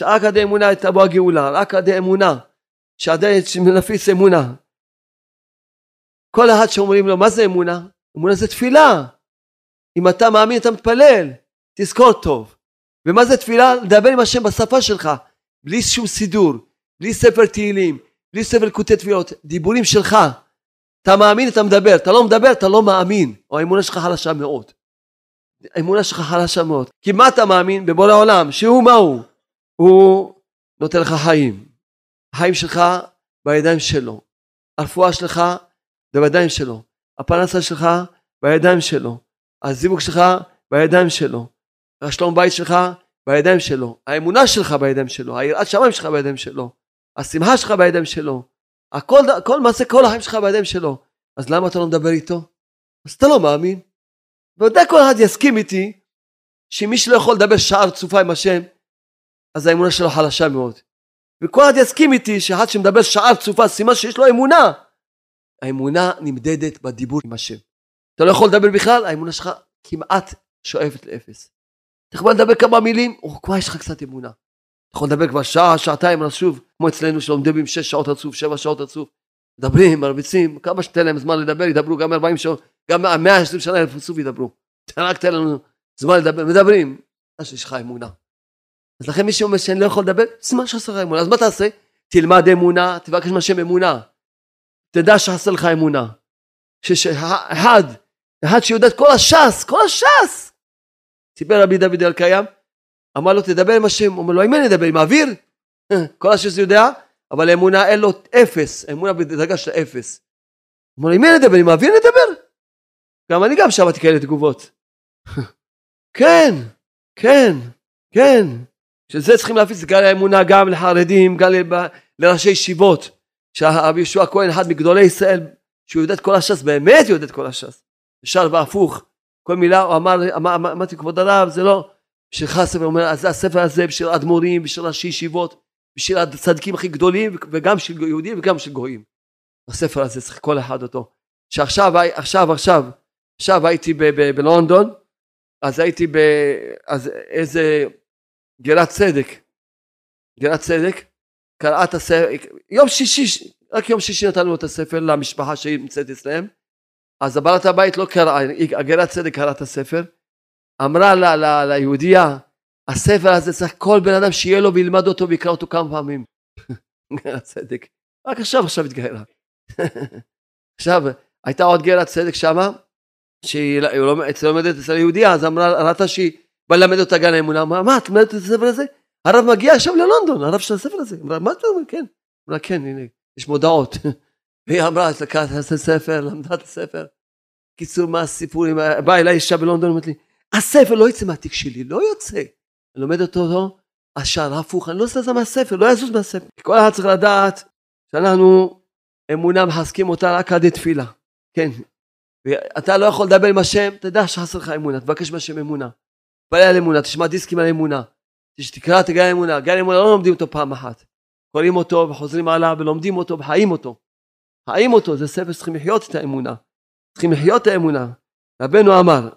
רק עדי אמונה תבוא הגאולה, רק עדי אמונה, שעדי נפיץ אמונה. כל אחד שאומרים לו, מה זה אמונה? אמונה זה תפילה. אם אתה מאמין אתה מתפלל, תזכור טוב. ומה זה תפילה? לדבר עם השם בשפה שלך, בלי שום סידור, בלי ספר תהילים, בלי ספר קוטי תפילות, דיבורים שלך. אתה מאמין, אתה מדבר, אתה לא מדבר, אתה לא מאמין, או האמונה שלך חלשה מאוד. האמונה שלך חלשה מאוד. כי מה אתה מאמין? בבורא עולם, שהוא מה הוא? הוא נותן לך חיים. החיים שלך בידיים שלו. הרפואה שלך זה בידיים שלו. הפרנסה שלך בידיים שלו. הזיווג שלך בידיים שלו. השלום בית שלך בידיים שלו. האמונה שלך בידיים שלו. היראת שמיים שלך בידיים שלו. השמחה שלך בידיים שלו. הכל, כל מעשה, כל החיים שלך בידיים שלו. אז למה אתה לא מדבר איתו? אז אתה לא מאמין. בוודאי כל אחד יסכים איתי שמי שלא יכול לדבר שעה רצופה עם השם, אז האמונה שלו חלשה מאוד. וכל אחד יסכים איתי שאחד שמדבר שעה רצופה, סימן שיש לו אמונה. האמונה נמדדת בדיבור עם השם. אתה לא יכול לדבר בכלל, האמונה שלך כמעט שואפת לאפס. אתה יכול לדבר כמה מילים, או כבר יש לך קצת אמונה. אתה יכול לדבר כבר שעה, שעתיים רצוף, כמו אצלנו שלומדים עם שש שעות רצוף, שבע שעות רצוף. מדברים, מרביצים, כמה שתן להם זמן לדבר, ידברו גם 40 שעות, גם 120 שנה רצוף ידברו. רק תן לנו זמן לדבר, מדברים. אז יש לך אמונה. אז לכן מי שאומר שאני לא יכול לדבר, סימן שחסר לך אמונה. אז מה תעשה? תלמד אמונה, תבקש מהשם אמונה. תדע שחסר לך אמונה. שאחד, אחד שיודע את כל הש"ס, כל הש"ס. סיפר רבי דוד אלקיים, אמר לו תדבר עם השם, אומר לו אם אני אדבר עם האוויר? כל הש"ס יודע, אבל האמונה אין לו אפס, אמונה בדרגה של אפס. אומר לו אם אני אדבר עם האוויר נדבר? גם אני גם שמעתי כאלה תגובות. כן, כן, כן. שזה צריכים להפיץ גל האמונה גם לחרדים, גם לראשי ישיבות. שהרבי יהושע כהן, אחד מגדולי ישראל, שהוא יודע את כל הש"ס, באמת יודע את כל הש"ס. ישר והפוך. כל מילה הוא אמר, אמרתי כבוד הרב, זה לא בשבילך הספר, אומר, אז הספר הזה בשביל אדמו"רים, בשביל ראשי ישיבות, בשביל הצדיקים הכי גדולים, וגם של יהודים וגם של גויים. הספר הזה צריך כל אחד אותו. שעכשיו, עכשיו, עכשיו, עכשיו הייתי בלונדון, אז הייתי ב... אז איזה גרת צדק, גרת צדק, קראה את הספר, יום שישי, רק יום שישי נתנו את הספר למשפחה שהיא נמצאת אצלם, אז הבעלת הבית לא קראה, הגרת צדק קראה את הספר, אמרה לה, לה, ליהודייה, הספר הזה צריך כל בן אדם שיהיה לו וילמד אותו ויקרא אותו כמה פעמים. גרת צדק. רק עכשיו עכשיו התגיירה. עכשיו, הייתה עוד גרת צדק שמה, שהיא לומדת אצל היהודייה, אז אמרה, ראתה שהיא בא ללמד אותה גן האמונה, אמרה, מה, את מלמדת את הספר הזה? הרב מגיע עכשיו ללונדון, הרב של הספר הזה. אמרה, מה אתה אומר? כן. אמרה, כן, הנה, יש מודעות. והיא אמרה, את לקחת את הספר, למדה את הספר. קיצור, מה הסיפור? באה אליי אישה בלונדון, אומרת לי, הספר לא יוצא מהתיק שלי, לא יוצא. אני לומד אותו, לא? השער הפוך, אני לא זז מהספר, לא יזוז מהספר. כל אחד צריך לדעת שאנחנו, אמונה מחזקים אותה רק עד תפילה. כן. ואתה לא יכול לדבר עם השם, תדע שחסר לך אמונה, תבקש מהשם אמונה. תתפלל על אמונה, תשמע דיסקים על אמונה. תקרא את גן האמונה. גן האמונה לא לומדים אותו פעם אחת. קוראים אותו וחוזרים עליו ולומדים אותו וחיים אותו. חיים אותו, זה ספר שצריכים לחיות את האמונה. צריכים לחיות את האמונה. רבנו אמר,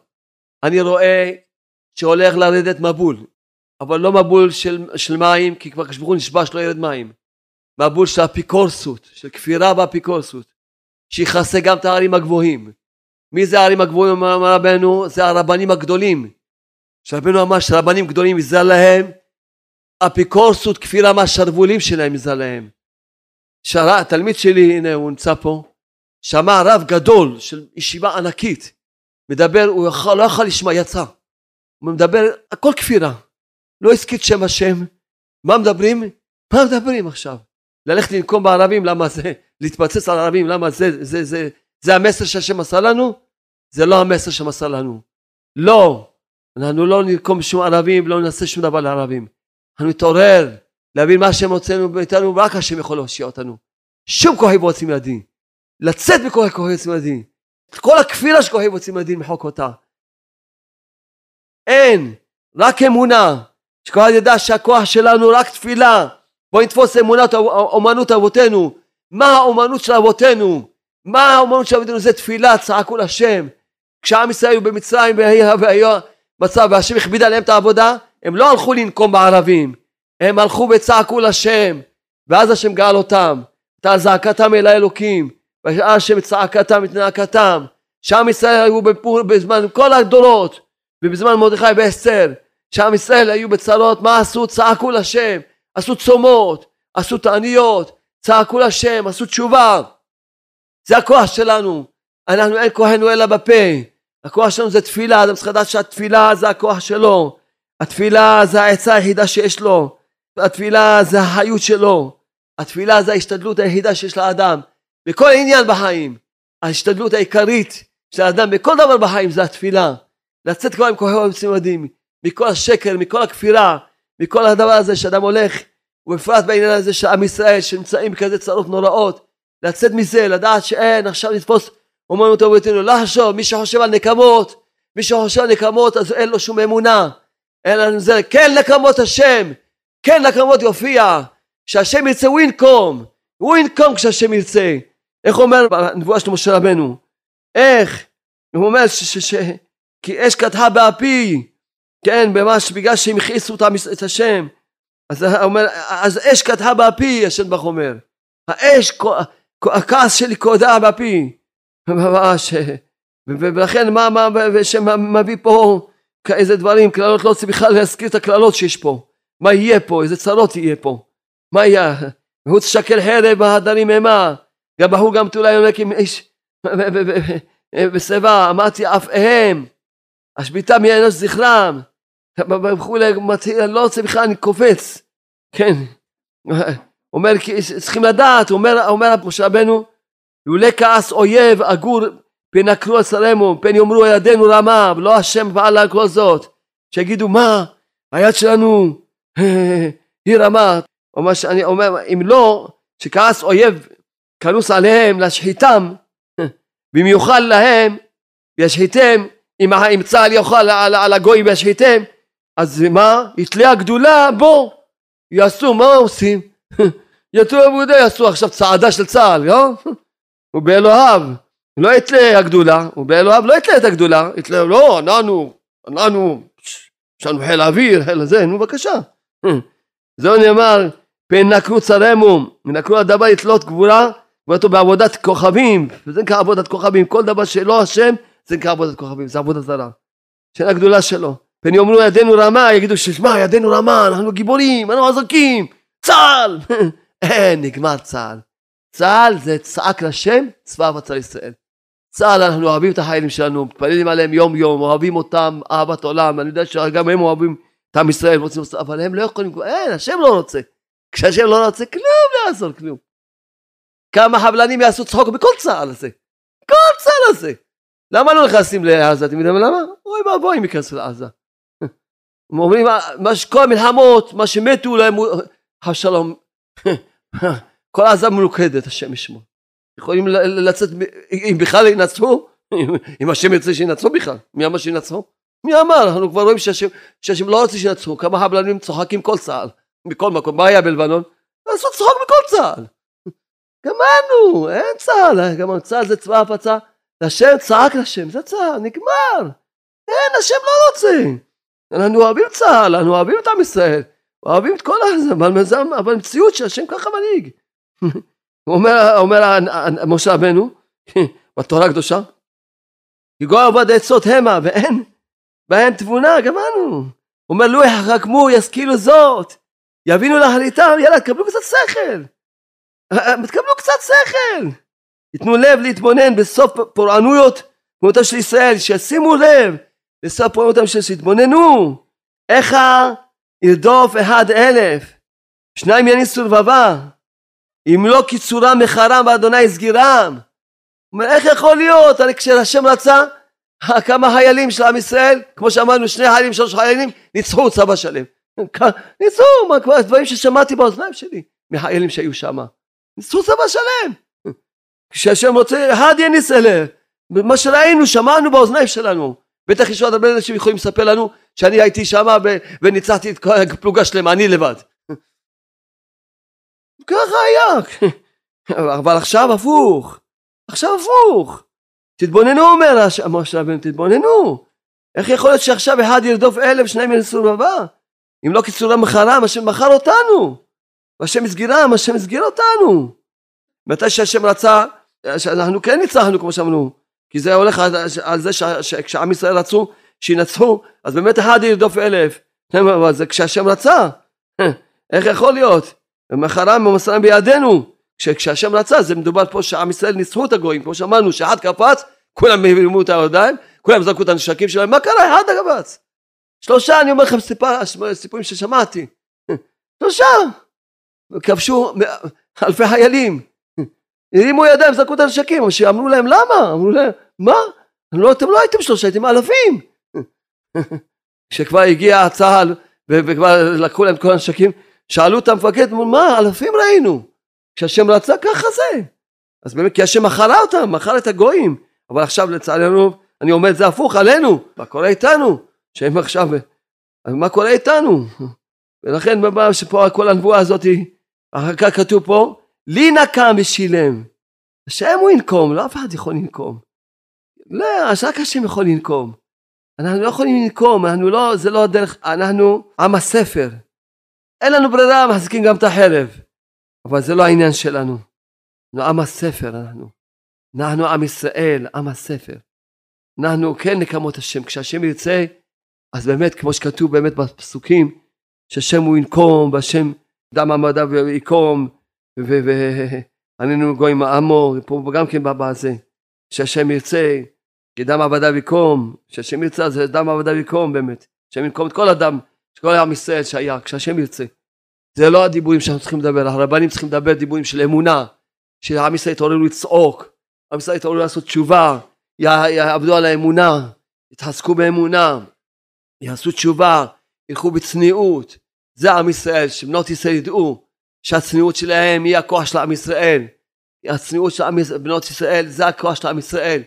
אני רואה שהולך לרדת מבול, אבל לא מבול של, של מים, כי כבר כשברוך הוא נשבע שלא ירד מים. מבול של אפיקורסות, של כפירה באפיקורסות, שיכסה גם את הערים הגבוהים. מי זה הערים הגבוהים, אמר רבנו? זה הרבנים הגדולים. שרבנו אמר שרבנים גדולים יזל להם, אפיקורסות כפירה מהשרוולים שלהם יזל להם. שר... התלמיד שלי, הנה הוא נמצא פה, שמע רב גדול של ישיבה ענקית, מדבר, הוא יכול, לא יכול לשמוע, יצא. הוא מדבר, הכל כפירה. לא הזכיר שם השם. מה מדברים? מה מדברים עכשיו? ללכת לנקום בערבים, למה זה? להתבצץ על ערבים, למה זה, זה, זה, זה, המסר שהשם עשה לנו? זה לא המסר שמסר לנו. לא. אנחנו לא נרקום שום ערבים ולא נעשה שום דבר לערבים. אנחנו נתעורר, להבין מה השם רוצה מאיתנו, ורק השם יכול להושיע אותנו. שום כוחי ועוצים ידי. לצאת בכוחי כוחי ועוצים ידי. את כל הכפירה של כוחי ועוצים ידי למחוק אותה. אין, רק אמונה. שכל ידע שהכוח שלנו רק תפילה. בואו נתפוס אמונת אומנות אבותינו. מה האומנות של אבותינו? מה האומנות של אבותינו? זה תפילה, צעקו לשם. כשעם ישראל היו במצרים והיה מצב והשם הכביד עליהם את העבודה, הם לא הלכו לנקום בערבים. הם הלכו וצעקו לשם, ואז השם גאל אותם. הייתה זעקתם אל האלוקים, ואז השם צעקתם את נאקתם. שעם ישראל היו בפור, בזמן כל הדורות, ובזמן מרדכי ואסתר, שעם ישראל היו בצרות, מה עשו? צעקו לשם, עשו צומות, עשו תעניות, צעקו לשם, עשו תשובה. זה הכוח שלנו. אנחנו אין כוחנו אלא בפה. הכוח שלנו זה תפילה, אדם צריך לדעת שהתפילה זה הכוח שלו. התפילה זה העצה היחידה שיש לו. התפילה זה החיות שלו. התפילה זה ההשתדלות היחידה שיש לאדם. בכל עניין בחיים. ההשתדלות העיקרית של האדם בכל דבר בחיים זה התפילה. לצאת כבר עם כוחי ומצמדים. מכל השקר, מכל הכפירה, מכל הדבר הזה שאדם הולך, ובפרט בעניין הזה של עם ישראל שנמצאים בכזה צרות נוראות, לצאת מזה, לדעת שאין עכשיו לתפוס אומנות אבותינו, לא לחשוב, מי שחושב על נקמות, מי שחושב על נקמות אז אין לו שום אמונה, אין לנו זה, כן נקמות השם, כן נקמות יופיע, שהשם ירצה הוא ינקום, הוא ינקום כשהשם ירצה, איך אומר בנבואה של משה רבנו, איך, הוא אומר ש, ש, ש, כי אש קדחה באפי, כן, ממש בגלל שהם הכעיסו את השם, אז אומר, אז אש קדחה באפי, השם ברוך אומר, האש, הכעס שלי קודע באפי, ממש, ולכן מה, מה, שמביא פה איזה דברים, קללות לא רוצה בכלל להזכיר את הקללות שיש פה, מה יהיה פה, איזה צרות יהיה פה, מה יהיה, והוא תשקל חרב בהדרים אימה, גם בהוא גם תולה יונק עם איש. בשיבה, אמרתי אפיהם, השביתה מאנוש זכרם, וכולי, לא רוצה בכלל, אני קופץ, כן, אומר, כי צריכים לדעת, אומר, אומר משה רבנו, לולא כעס אויב אגור פן יקרו אצלנו, פן יאמרו ידינו רמה, ולא השם פעל על כל זאת, שיגידו מה, היד שלנו היא רמה, או מה שאני אומר, אם לא, שכעס אויב כנוס עליהם להשחיתם, ואם יאכל להם, וישחיתם, אם, אם צה"ל יאכל על, על הגויים וישחיתם, אז מה? יתלה הגדולה בו, יעשו, מה עושים? יצאו עבודה, יעשו עכשיו צעדה של צה"ל, לא? ובאלוהיו לא יתלה הגדולה, ובאלוהיו לא יתלה את הגדולה, יתלה, לא, אנחנו, אנחנו, יש לנו חיל האוויר, חיל הזה, נו בבקשה. זהו נאמר, פן נקרו צרמו, ונקרו הדבר יתלות גבורה, ואותו בעבודת כוכבים, וזה נקרא עבודת כוכבים, כל דבר שלא השם, זה נקרא עבודת כוכבים, זה עבודת זרה. של הגדולה שלו. פן יאמרו ידינו רמה, יגידו ששמע ידינו רמה, אנחנו גיבורים, אנחנו חזקים, צה"ל! נגמר צה"ל. צה"ל זה צעק לשם צבא בצל ישראל. צה"ל אנחנו אוהבים את החיילים שלנו, מתפללים עליהם יום יום, אוהבים אותם אהבת עולם, אני יודע שגם הם אוהבים את עם ישראל, רוצים, אבל הם לא יכולים, אין, השם לא רוצה. כשהשם לא רוצה, כלום לא יעזור, כלום. כמה חבלנים יעשו צחוק בכל צה"ל הזה. כל צה"ל הזה. למה לא נכנסים לעזה? אתם יודעים למה? אוי ואבוי אם ייכנסו לעזה. אומרים, מה שכל המלחמות, מה שמתו להם, השלום. כל עזה מלוכדת, השם ישמור. יכולים לצאת, אם בכלל ינצחו, אם השם ירצה שינצחו בכלל, מי אמר שינצחו? מי אמר? אנחנו כבר רואים שהשם, שהשם לא רוצה שינצחו, כמה חבלנים צוחקים כל צה"ל, מכל מקום, מה היה בלבנון? לעשות צחוק מכל צה"ל. גמרנו, אין צה"ל, גמרנו, צה"ל זה צבא הפצה, השם צעק לשם, זה צה"ל, נגמר. אין, השם לא רוצה. אנחנו אוהבים צה"ל, אנחנו אוהבים את עם ישראל, אוהבים את כל הזה, אבל מציאות שהשם ככה מנהיג. אומר, אומר משה רבנו בתורה הקדושה, יגוע עבד עצות המה ואין בהם תבונה, גמרנו. אומר לו יחכמו ישכילו זאת, יבינו להחליטם, יאללה תקבלו קצת שכל. תקבלו קצת שכל. ייתנו לב להתבונן בסוף פורענויות תמונתו של ישראל, שישימו לב בסוף פורענותם של ישראל, שיתבוננו. איך ירדוף אחד אלף, שניים יניסו רבבה, אם לא קיצורם מחרם ואדוני סגירם. הוא אומר, איך יכול להיות? הרי כשהשם רצה, כמה חיילים של עם ישראל, כמו שאמרנו, שני חיילים, שלוש חיילים, ניצחו צבא שלם. ניצחו, מה כבר, דברים ששמעתי באוזניים שלי, מחיילים שהיו שם. ניצחו צבא שלם. כשהשם רוצה, אחד יניס אלה. מה שראינו, שמענו באוזניים שלנו. בטח יש עוד הרבה אנשים יכולים לספר לנו שאני הייתי שם וניצחתי את כל הפלוגה שלהם, אני לבד. ככה היה. אבל עכשיו הפוך. עכשיו הפוך. תתבוננו אומר משה רבנו, תתבוננו. איך יכול להיות שעכשיו אחד ירדוף אלף, שניים ינסו בבא? אם לא קיצורם מחרם, השם מכר אותנו. והשם הסגירם, השם הסגיר אותנו. מתי שהשם רצה, שאנחנו כן ניצחנו כמו שאמרנו. כי זה הולך על זה שכשעם ישראל רצו שינצחו, אז באמת אחד ירדוף אלף. אבל זה כשהשם רצה. איך יכול להיות? ומחרם ומסרם בידינו, כשהשם רצה זה מדובר פה שעם ישראל ניסחו את הגויים. כמו שאמרנו שאחד קפץ כולם הרימו את הידיים כולם זרקו את הנשקים שלהם. מה קרה? אחד קפץ. שלושה אני אומר לכם סיפורים ששמעתי. שלושה. כבשו אלפי חיילים. הרימו ידיים זרקו את הנשקים. אמרו להם למה? אמרו להם מה? לא, אתם לא הייתם שלושה הייתם אלפים. כשכבר הגיע צה"ל וכבר לקחו להם את כל הנשקים שאלו את המפקד מה אלפים ראינו? כשהשם רצה ככה זה. אז באמת כי השם מכרה אותם מכר את הגויים. אבל עכשיו לצערנו אני אומר את זה הפוך עלינו. מה קורה איתנו? שהם עכשיו מה קורה איתנו? ולכן שפה כל הנבואה הזאת אחר כך כתוב פה לי נקם ושילם השם הוא ינקום לא אף אחד יכול לנקום לא אז רק השם יכול לנקום. אנחנו לא יכולים לנקום אנחנו לא זה לא הדרך אנחנו עם הספר. אין לנו ברירה מחזיקים גם את החרב. אבל זה לא העניין שלנו. אנחנו עם הספר אנחנו. אנחנו עם ישראל עם הספר. אנחנו כן נקמות השם. כשהשם ירצה אז באמת כמו שכתוב באמת בפסוקים שהשם הוא ינקום והשם דם עמדיו יקום וענינו גויים עמו פה גם כן בזה שהשם ירצה כי דם עבדיו יקום שהשם ירצה זה דם עבדיו יקום באמת. השם ינקום את כל אדם כל עם ישראל שהיה כשהשם ירצה. זה לא הדיבורים שאנחנו צריכים לדבר. הרבנים צריכים לדבר דיבורים של אמונה שעם ישראל יתעוררו לצעוק עם ישראל יתעוררו לעשות תשובה יעבדו על האמונה יתחזקו באמונה יעשו תשובה ילכו בצניעות. זה עם ישראל שבנות ישראל ידעו שהצניעות שלהם היא הכוח של עם ישראל. הצניעות של בנות ישראל זה הכוח של עם ישראל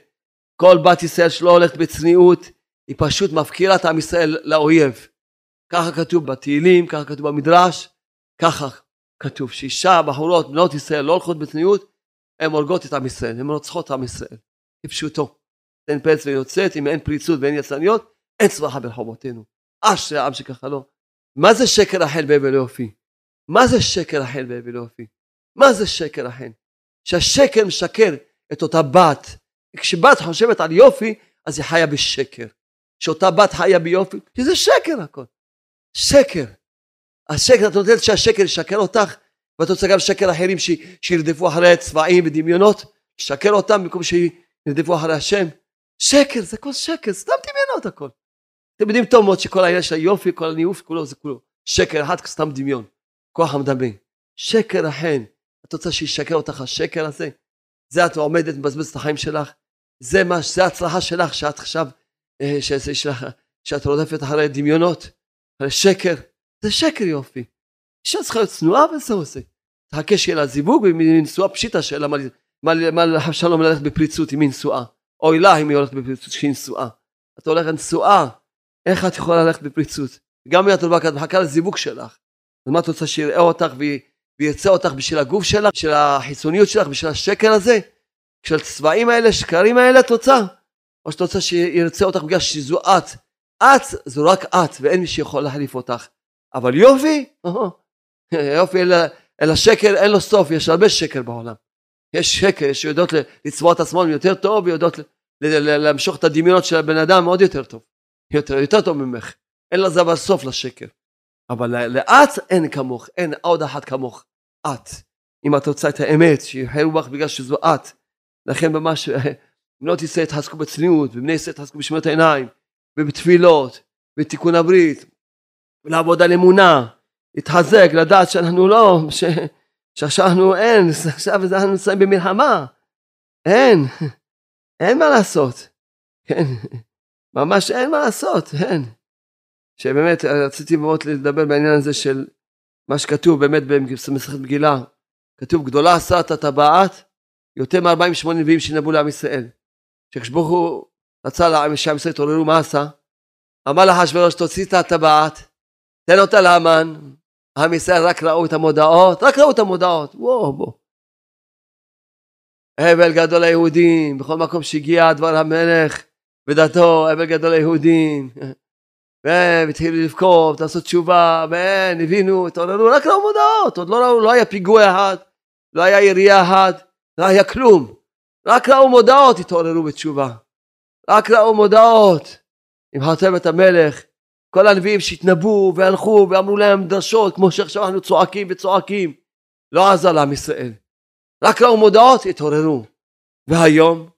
כל בת ישראל שלא הולכת בצניעות היא פשוט מפקירה את עם ישראל לאויב ככה כתוב בתהילים ככה כתוב במדרש ככה כתוב שאישה בחורות בנות ישראל לא הולכות בצניעות הן הורגות את עם ישראל הן רוצחות את עם ישראל כפשוטו אין פרץ ויוצאת אם אין פריצות ואין יצרניות אין צמחה ברחובותינו אשרי העם שככה לא מה זה שקר החל בהבל יופי? מה זה שקר החל בהבל יופי? מה זה שקר החל? שהשקר משקר את אותה בת. כשבת חושבת על יופי, אז היא חיה בשקר. שאותה בת חיה ביופי, כי זה שקר הכל. שקר. השקר, את נותנת שהשקר ישקר אותך, ואת רוצה גם שקר אחרים שירדפו אחרי צבעים ודמיונות, לשקר אותם במקום שירדפו אחרי השם. שקר, זה כל שקר, סתם דמיונות הכל. אתם יודעים טוב מאוד שכל העניין של היופי, כל הניאוף, כולו זה כולו שקר אחד, סתם דמיון. כוח המדמה. שקר אכן. את רוצה שישקר אותך השקר הזה? זה את עומדת, מבזבזת את החיים שלך? זה מה, זה ההצלחה שלך, שאת עכשיו, אה, שאת רודפת אחרי דמיונות, אחרי שקר. זה שקר יופי. אישה צריכה להיות צנועה וזהו זה. תחכה שיהיה לה זיווג ומנשואה פשיטה שאלה מה, שלום ללכת בפריצות אם היא נשואה. אוי לה אם היא הולכת בפריצות כשהיא נשואה. את הולכת נשואה, איך את יכולה ללכת בפריצות? גם אם את לא את מחכה לזיווג שלך. אז מה את רוצה שיראה אותך וירצה אותך בשביל הגוף שלך, בשביל החיצוניות שלך, בשביל השקר הזה? בשביל הצבעים האלה, שקרים האלה את רוצה? או שאת רוצה שירצה אותך בגלל שזו את. את זו רק את ואין מי שיכול להחליף אותך. אבל יופי, יופי אלא שקר אין לו סוף, יש הרבה שקר בעולם. יש שקר, יש שיודעות לצבוע את עצמן יותר טוב ויודעות למשוך את הדמיונות של הבן אדם עוד יותר טוב. יותר, יותר טוב ממך. אין לזה אבל סוף לשקר. אבל לאט אין כמוך, אין עוד אחת כמוך. את. אם את רוצה את האמת, שיחרו בך בגלל שזו את. לכן ממש, בנות ישראל התחזקו בצניעות, ובני ישראל התחזקו בשמירת העיניים, ובתפילות, בתיקון הברית, ולעבוד על אמונה, להתחזק, לדעת שאנחנו לא, ש... שעכשיו אנחנו אין, עכשיו אנחנו נמצאים במלחמה. אין, אין מה לעשות. כן. ממש אין מה לעשות, אין. שבאמת רציתי מאוד לדבר בעניין הזה של מה שכתוב באמת במסכת מגילה. כתוב גדולה עשת הטבעת יותר מ-48 נביאים שנבאו לעם ישראל. כשברוך הוא רצה שעם ישראל יתעוררו מה עשה? אמר לאחשוורוש תוציא את הטבעת תן אותה לאמן עם ישראל רק ראו את המודעות רק ראו את המודעות וואו בוא אבל גדול ליהודים בכל מקום שהגיע דבר המלך ודתו, אבל גדול ליהודים. והם התחילו לבכות, לעשות תשובה, והם הבינו, התעוררו, רק ראו מודעות, עוד לא ראו, לא היה פיגוע אחד, לא היה ירייה אחת, לא היה כלום. רק ראו מודעות, התעוררו בתשובה. רק ראו מודעות. עם חותמת המלך, כל הנביאים שהתנבאו והלכו ואמרו להם דרשות, כמו שעכשיו אנחנו צועקים וצועקים, לא עזר לעם ישראל. רק ראו מודעות, התעוררו. והיום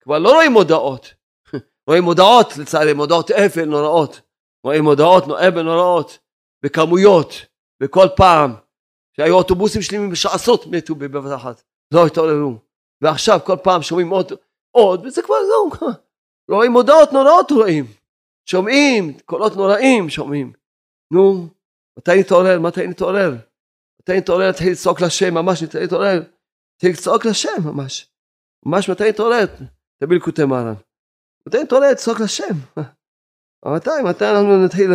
כבר לא רואים מודעות. רואים מודעות, לצערי, מודעות אפל נוראות. רואים מודעות אפל נוראות, בכמויות, וכל פעם שהיו אוטובוסים שלמים שעשרות מתו בבת אחת, לא התעוררו. ועכשיו כל פעם שומעים עוד, עוד, וזה כבר לא, רואים מודעות נוראות רואים. שומעים, קולות נוראים שומעים. נו, מתי נתעורר? מתי נתעורר? מתי נתעורר? נתחיל לצעוק לשם, ממש נתחיל להתעורר. נתחיל לצעוק לשם, ממש. ממש מתי נתעורר? תביא לקוטי מרן. מתי נתעורר? לצעוק לשם. מתי? מתי אנחנו נתחיל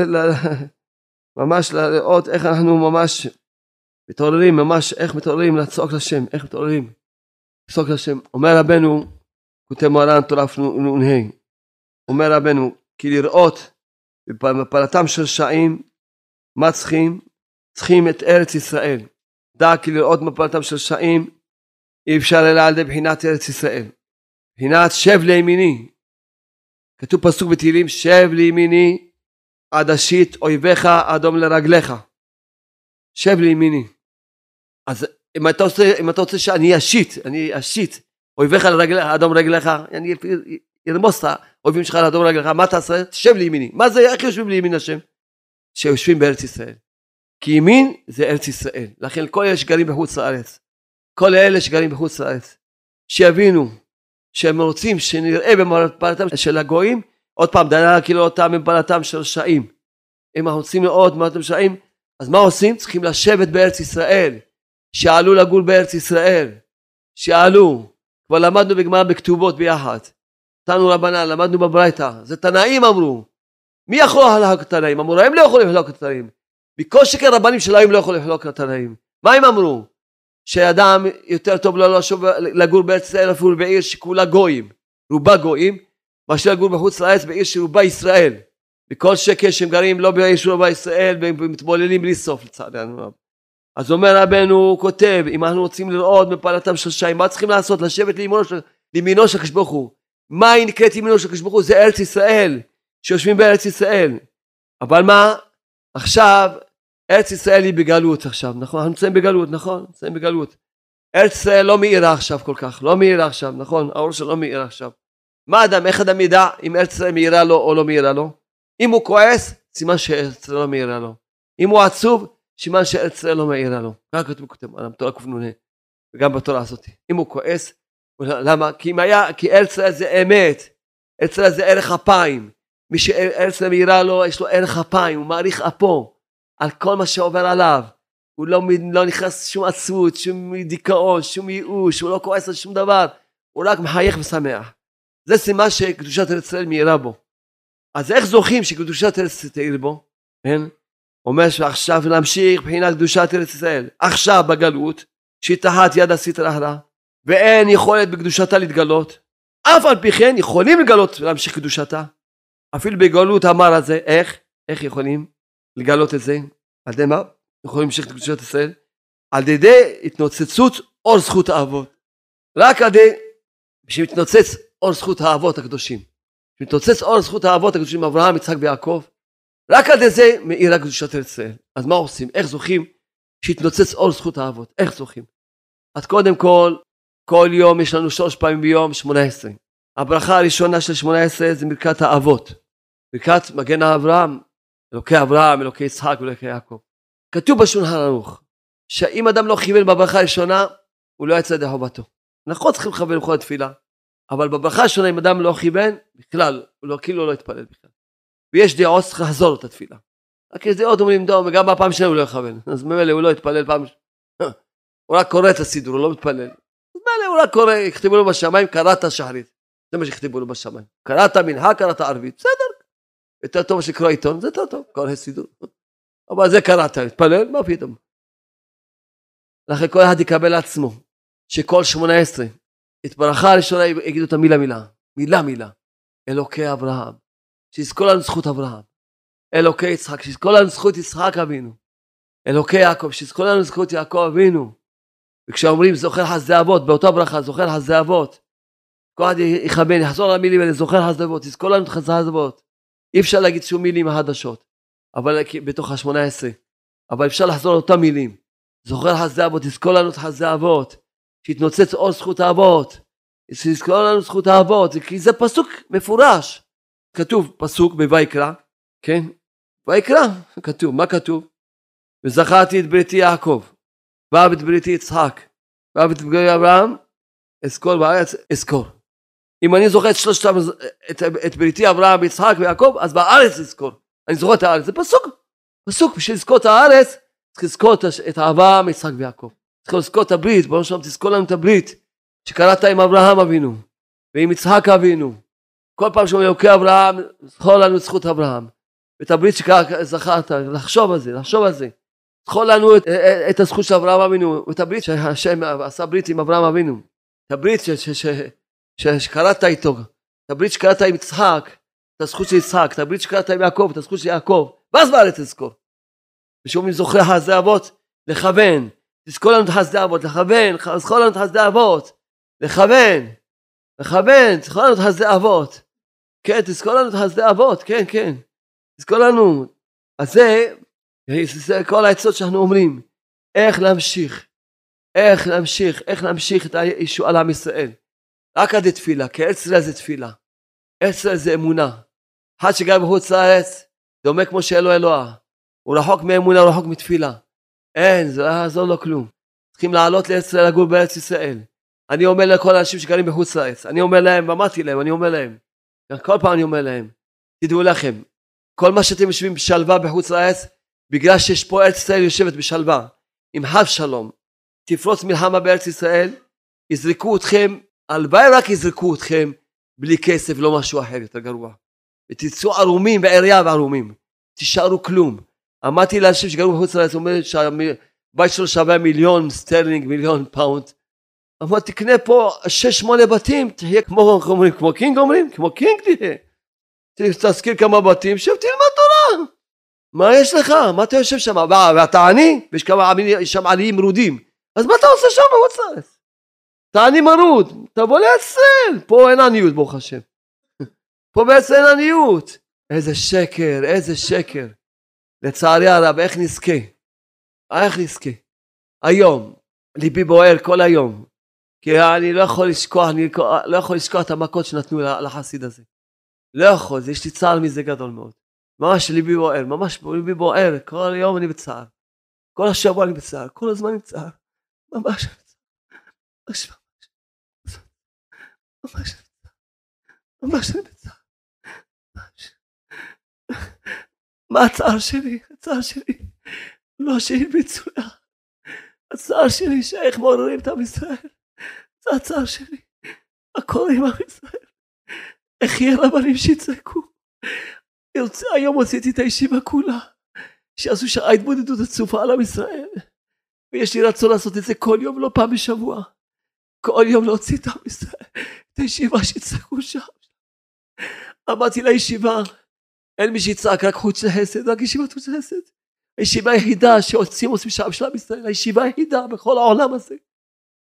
ממש לראות איך אנחנו ממש מתעוררים, ממש איך מתעוררים לצעוק לשם, איך מתעוררים. לצעוק לשם. אומר רבנו, כותב מרן תורה נ"ה, אומר רבנו, כי לראות בפלטם של רשעים, מה צריכים? צריכים את ארץ ישראל. דע כי לראות מפלתם של רשעים, אי אפשר אלא על ידי בחינת ארץ ישראל. בחינת שב לימיני. כתוב פסוק בתהילים, שב לימיני עד אשית אויביך אדום לרגליך. שב לימיני. אז אם אתה רוצה, אם אתה רוצה שאני אשית, אני אשית אויביך לרגליך, אדום רגליך, אני ארמוס את האויבים שלך לאדום רגליך, מה תעשה? תשב לימיני. מה זה, איך יושבים לימין השם? שיושבים בארץ ישראל. כי ימין זה ארץ ישראל. לכן כל אלה שגרים בחוץ לארץ, כל אלה שגרים בחוץ לארץ, שיבינו שהם רוצים שנראה במפלתם של הגויים, עוד פעם, דנה כאילו אותם במפלתם של רשעים. אם אנחנו רוצים לראות במפלתם של רשעים, אז מה עושים? צריכים לשבת בארץ ישראל. שעלו לגור בארץ ישראל. שעלו. כבר למדנו בגמרא בכתובות ביחד. תנו רבנן, למדנו בברייתא. זה תנאים אמרו. מי יכול לחלוק את התנאים? המוראים לא יכולים לחלוק את התנאים. בכל שכן רבנים של היום לא יכולים לחלוק את התנאים. מה הם אמרו? שאדם יותר טוב לו לשוב לגור בארץ ישראל אפילו בעיר שכולה גויים, רובה גויים, מאשר לגור בחוץ לארץ בעיר שרובה ישראל. בכל שקל שהם גרים לא בעיר שרובה ישראל ומתבוללים בלי סוף לצערנו. אז אומר רבנו, הוא כותב, אם אנחנו רוצים לראות מפעלתם של שיים, מה צריכים לעשות? לשבת לימינו של, לימינו של הקדוש ברוך הוא. מה היא נקראת ימינו של הקדוש ברוך הוא? זה ארץ ישראל, שיושבים בארץ ישראל. אבל מה? עכשיו ארץ ישראל היא בגלות עכשיו, נכון? אנחנו נמצאים בגלות, נכון? נמצאים בגלות. ארץ ישראל לא מאירה עכשיו כל כך, לא מאירה עכשיו, נכון? האור שלו לא מאירה עכשיו. מה אדם, איך אדם ידע אם ארץ ישראל מאירה לו או לא מאירה לו? אם הוא כועס, סימן שארץ ישראל לא מאירה לו. אם הוא עצוב, סימן שארץ ישראל לא מאירה לו. ככה כתוב כותב עליו, תורה קנ"ה, וגם בתורה הזאת. אם הוא כועס, למה? כי אם היה, כי ארץ ישראל זה אמת, ארץ ישראל זה ערך אפיים. מי שארץ ישראל מאירה לו, יש לו ערך אפיים, הוא מעריך אפו. על כל מה שעובר עליו. הוא לא, לא נכנס שום עצבות, שום דיכאון, שום ייאוש, הוא לא כועס על שום דבר, הוא רק מחייך ושמח. זה סימן שקדושת ארץ ישראל מאירה בו. אז איך זוכים שקדושת ארץ ישראל תאיר בו? כן? אומר שעכשיו להמשיך מבחינת קדושת ארץ ישראל, עכשיו בגלות, שהיא תחת יד הסטרא ואין יכולת בקדושתה להתגלות, אף על פי כן יכולים לגלות ולהמשיך קדושתה. אפילו בגלות המר הזה, איך? איך יכולים? לגלות את זה, על ידי מה? יכולים להמשיך את קדושת ישראל? על ידי התנוצצות אור זכות האבות. רק על ידי, שמתנוצץ אור זכות האבות הקדושים. שמתנוצץ אור זכות האבות הקדושים, אברהם, יצחק ויעקב. רק על ידי זה מאירה קדושת ישראל. אז מה עושים? איך זוכים שיתנוצץ אור זכות האבות? איך זוכים? אז קודם כל, כל יום יש לנו שלוש פעמים ביום, שמונה עשרה. הברכה הראשונה של שמונה עשרה זה ברכת האבות. ברכת מגן אברהם, אלוקי אברהם, אלוקי יצחק ואלוקי יעקב. כתוב בשולחן ערוך, שאם אדם לא כיוון בברכה הראשונה, הוא לא יצא ידי חובתו. נכון צריכים לכוון בכל התפילה, אבל בברכה הראשונה אם אדם לא כיוון, בכלל, הוא לא, כאילו לא התפלל בכלל. ויש דעות שצריך לחזור לו את התפילה. רק יש דעות אומרים דום, וגם בפעם שנייה הוא לא יכוון. אז ממילא הוא לא יתפלל פעם הוא רק קורא את הסידור, הוא לא מתפלל. אז מילא הוא רק קורא, יכתבו לו בשמיים, קראת שחרית. זה מה שיכתבו לו בשמיים. קראת מנחה, קראת ערבית. בסדר, יותר טוב שקרוא עיתון, זה יותר טוב, קורא סידור. אבל זה קראת, התפלל, מה פתאום. לכן כל אחד יקבל לעצמו, שכל שמונה עשרה, את ברכה הראשונה יגידו את המילה מילה, מילה מילה. אלוקי אברהם, שיזכור לנו זכות אברהם. אלוקי יצחק, שיזכור לנו זכות יצחק אבינו. אלוקי יעקב, שיזכור לנו זכות יעקב אבינו. וכשאומרים זוכר חסדי אבות, באותה ברכה זוכר חסדי אבות, כל אחד יכוון, יחזור על המילים האלה, זוכר חסדי אבות, תזכור לנו את חסדי אבות. אי אפשר להגיד שום מילים חדשות, אבל בתוך השמונה עשרה, אבל אפשר לחזור על אותם מילים. זוכר חסדי אבות, תזכור לנו את חסדי אבות. שיתנוצץ אור זכות האבות, שיזכור לנו זכות האבות, כי זה פסוק מפורש. כתוב פסוק בויקרא, כן? ויקרא, כתוב, מה כתוב? וזכרתי את בריתי יעקב, ואהב את בריתי יצחק, ואהב את בריתי אברהם, אזכור בארץ, אזכור. אם אני זוכר את שלושת, את, את בריתי אברהם, יצחק ויעקב, אז בארץ אזכור. אני זוכר את הארץ, זה פסוק. פסוק, בשביל לזכור את הארץ, צריך לזכור את אברהם, יצחק ויעקב. צריך לזכור את הברית, בוא נשמע, תזכור לנו את הברית שקראת עם אברהם אבינו, ועם יצחק אבינו. כל פעם שאומרים אלוקי אברהם, זכור לנו את זכות אברהם. ואת הברית שזכרת, לחשוב על זה, לחשוב על זה. זכור לנו את, את הזכות של אברהם אבינו, ואת הברית שהשם עשה ברית עם אברהם אבינו. את הברית ש, ש, ש, שקראת איתו, את הברית שקראת עם יצחק, את הזכות של יצחק, את הברית שקראת עם יעקב, את הזכות של יעקב, ואז בארץ תזכור. ושאומרים זוכר חסדי אבות, לכוון, תזכור לנו את חסדי אבות, לכוון, תזכור לנו את חסדי אבות, לכוון, לכוון, תזכור לנו את חסדי אבות. כן, תזכור לנו את חסדי אבות, כן, כן. תזכור לנו. אז זה, זה כל העצות שאנחנו אומרים, איך להמשיך, איך להמשיך, איך להמשיך את הישועה לעם ישראל. רק עד תפילה, כי ארץ ישראל זה תפילה. ארץ ישראל זה אמונה. אחד שגר בחוץ לארץ, דומה כמו שאלו אלוה. הוא רחוק מאמונה, הוא רחוק מתפילה. אין, זה לא יעזור לו כלום. צריכים לעלות לארץ ישראל, לגור בארץ ישראל. אני אומר לכל האנשים שגרים בחוץ לארץ, אני אומר להם, ואמרתי להם, אני אומר להם, כל פעם אני אומר להם, תדעו לכם, כל מה שאתם יושבים בשלווה בחוץ לארץ, בגלל שיש פה ארץ ישראל יושבת בשלווה, עם חב שלום, תפרוץ מלחמה בארץ ישראל, יזרקו אתכם, הלוואי רק יזרקו אתכם בלי כסף, לא משהו אחר יותר גרוע. ותצאו ערומים בעירייה וערומים, תישארו כלום. אמרתי לאנשים שגרו בחוץ לארץ, אומר שהבית שלו שווה מיליון סטרלינג, מיליון pound. אמרתי, תקנה פה שש שמונה בתים, תהיה כמו, כמו, כמו king אומרים, כמו king תהיה. תשכיר כמה בתים, שב תלמד תורה. מה יש לך? מה אתה יושב שם? ואתה עני? ויש כמה שם עניים מרודים. אז מה אתה עושה שם בחוץ לארץ? אתה עני מרוד, תבוא לישראל. פה אין עניות ברוך השם. פה בעצם אין עניות. איזה שקר, איזה שקר. לצערי הרב, איך נזכה? איך נזכה? היום, ליבי בוער כל היום, כי אני לא יכול לשכוח, אני לא יכול לשכוח את המכות שנתנו לחסיד הזה. לא יכול, יש לי צער מזה גדול מאוד. ממש ליבי בוער, ממש ליבי בוער, כל יום אני בצער. כל השבוע אני בצער, כל הזמן אני בצער. ממש ממש ממש ממש אני בצער. מה הצער שלי? הצער שלי לא שהרביצו לה. הצער שלי שאיך מעוררים את עם ישראל. זה הצער שלי. קורה עם עם ישראל? איך יהיה רבנים שיצעקו? היום הוצאתי את הישיבה כולה, שיעשו שעה התבודדות עצופה על עם ישראל. ויש לי רצון לעשות את זה כל יום, לא פעם בשבוע. כל יום להוציא את עם ישראל, את הישיבה שיצעקו שם. אמרתי לישיבה, אין מי שיצעק רק חוץ לחסד, רק ישיבת חוץ לחסד. הישיבה היחידה שעושים עושים שם של עם ישראל, הישיבה היחידה בכל העולם הזה.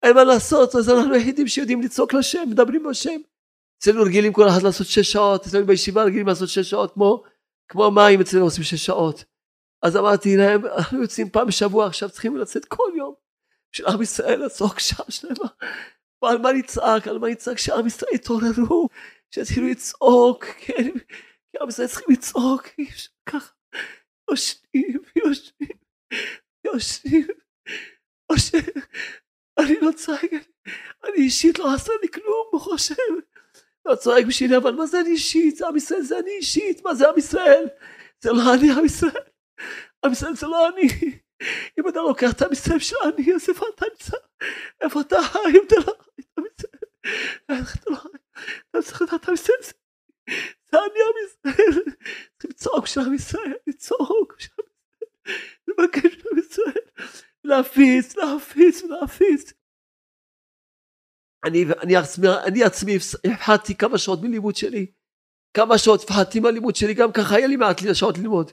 אין מה לעשות, אז אנחנו היחידים שיודעים לצעוק לשם, מדברים בשם. אצלנו רגילים כל אחד לעשות שש שעות, אצלנו בישיבה רגילים לעשות שש שעות, כמו, כמו מים אצלנו עושים שש שעות. אז אמרתי להם, אנחנו יוצאים פעם בשבוע, עכשיו צריכים לצאת כל יום. של עם ישראל לצעוק שעה שלמה. ועל מה נצעק? על מה נצעק? שעם ישראל יתעוררו, שיתחילו לצעוק, כן, כי עם ישראל צריכים לצעוק, אי אפשר ככה. יושבים, יושבים, יושבים, יושבים. אני לא צועק, אני אישית לא עשה לי כלום, ברוך השם. לא צועק בשבילי, אבל מה זה אני אישית? זה עם ישראל זה אני אישית, מה זה עם ישראל? זה לא אני עם ישראל. עם ישראל זה לא אני. אם אתה לוקח את ישראל של אני, איפה אתה נמצא? איפה אתה אם לא חי את? איך אתה לא חי? אתה צריך לדעת עם ישראל זה אני עם ישראל. צריכים לצעוק בשביל עם ישראל, לצעוק בשביל עם ישראל. לבקש בשביל עם ישראל. להפיץ, להפיץ, להפיץ. אני, אני, עצמי, אני עצמי הפחדתי כמה שעות מלימוד שלי. כמה שעות הפחדתי מהלימוד שלי, גם ככה היה לי מעט שעות ללמוד.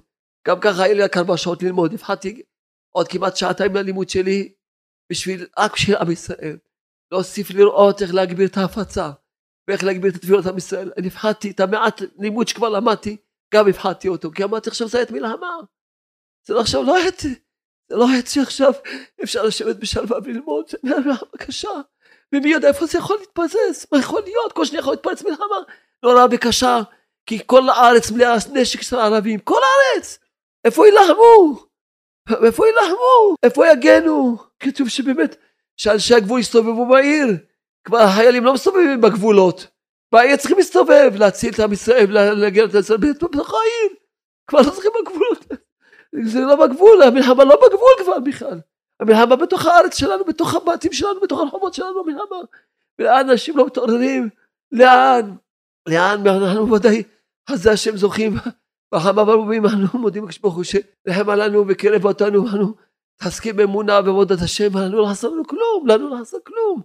גם ככה היה לי רק ארבע שעות ללמוד. הפחדתי עוד כמעט שעתיים מהלימוד שלי, בשביל, רק בשביל עם ישראל. להוסיף לראות איך להגביר את ההפצה, ואיך להגביר את התפילות עם ישראל. אני הפחדתי את המעט לימוד שכבר למדתי, גם הפחדתי אותו, כי אמרתי עכשיו זה עת מלחמה. זה לא עכשיו לא עת זה לא עצי עכשיו, אפשר לשבת בשלווה וללמוד, זה מלחמה קשה. ומי יודע איפה זה יכול להתפזז, מה יכול להיות, כל שניה יכול להתפרץ מלחמה נורא וקשה, כי כל הארץ מלאה נשק של הערבים, כל הארץ, איפה יילחמו? איפה יילחמו? איפה יגנו? כתוב שבאמת, שאנשי הגבול יסתובבו בעיר, כבר החיילים לא מסתובבים בגבולות, בעיר צריכים להסתובב, להציל את עם ישראל, להגיע את ישראל בתוך העיר, כבר לא צריכים בגבולות, זה לא בגבול, המלחמה לא בגבול כבר בכלל. המלחמה בתוך הארץ שלנו, בתוך הבתים שלנו, בתוך הרחובות שלנו, המלחמה. ולאן אנשים לא מתעוררים? לאן? לאן? אנחנו ודאי, אז זה השם זוכים. בחמה ברבים אנו מודים לקדוש ברוך הוא שלחם עלינו וקרב אותנו, אנו מתעסקים באמונה בעבודת השם, לנו לא חסר לנו כלום, לנו לא חסר כלום.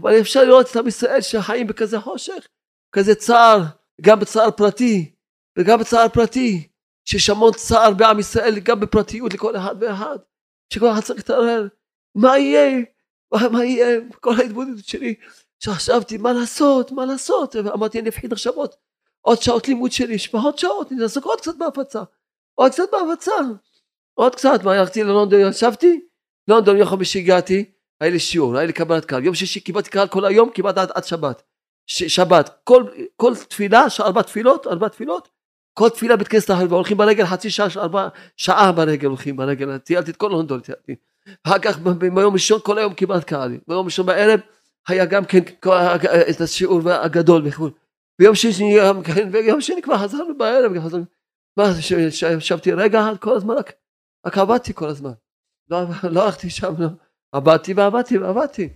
אבל אפשר לראות את עם ישראל שחיים בכזה חושך, כזה צער, גם בצער פרטי, וגם בצער פרטי, שיש המון צער בעם ישראל, גם בפרטיות לכל אחד ואחד. שכל אחד צריך להתערער, מה יהיה? מה, מה יהיה? כל ההתבודדות שלי, שחשבתי מה לעשות, מה לעשות, ואמרתי אני אפחיד עכשיו עוד, שעות לימוד שלי, יש פחות שעות, אני עוד קצת בהפצה, עוד קצת בהפצה, עוד קצת, מה הלכתי ללונדון, ישבתי, לונדון יום חמישי הגעתי, היה לי שיעור, היה לי קבלת קהל, יום שישי קיבלתי קהל כל היום, כמעט עד, עד שבת, ש, שבת, כל, כל תפילה, ארבע תפילות, ארבע תפילות, כל תפילה בית כנסת אחר, והולכים ברגל חצי שעה, ארבע, שעה ברגל הולכים ברגל, טיילתי את כל לונדון, טיילתי. אחר כך ביום ראשון כל היום כמעט קהל, ביום ראשון בערב היה גם כן את השיעור הגדול וכו'. ביום שני גם כן, ויום שני כבר חזרנו בערב, חזרנו. מה, ישבתי רגע כל הזמן, רק, עבדתי כל הזמן. לא, לא הלכתי שם, לא. עבדתי ועבדתי ועבדתי.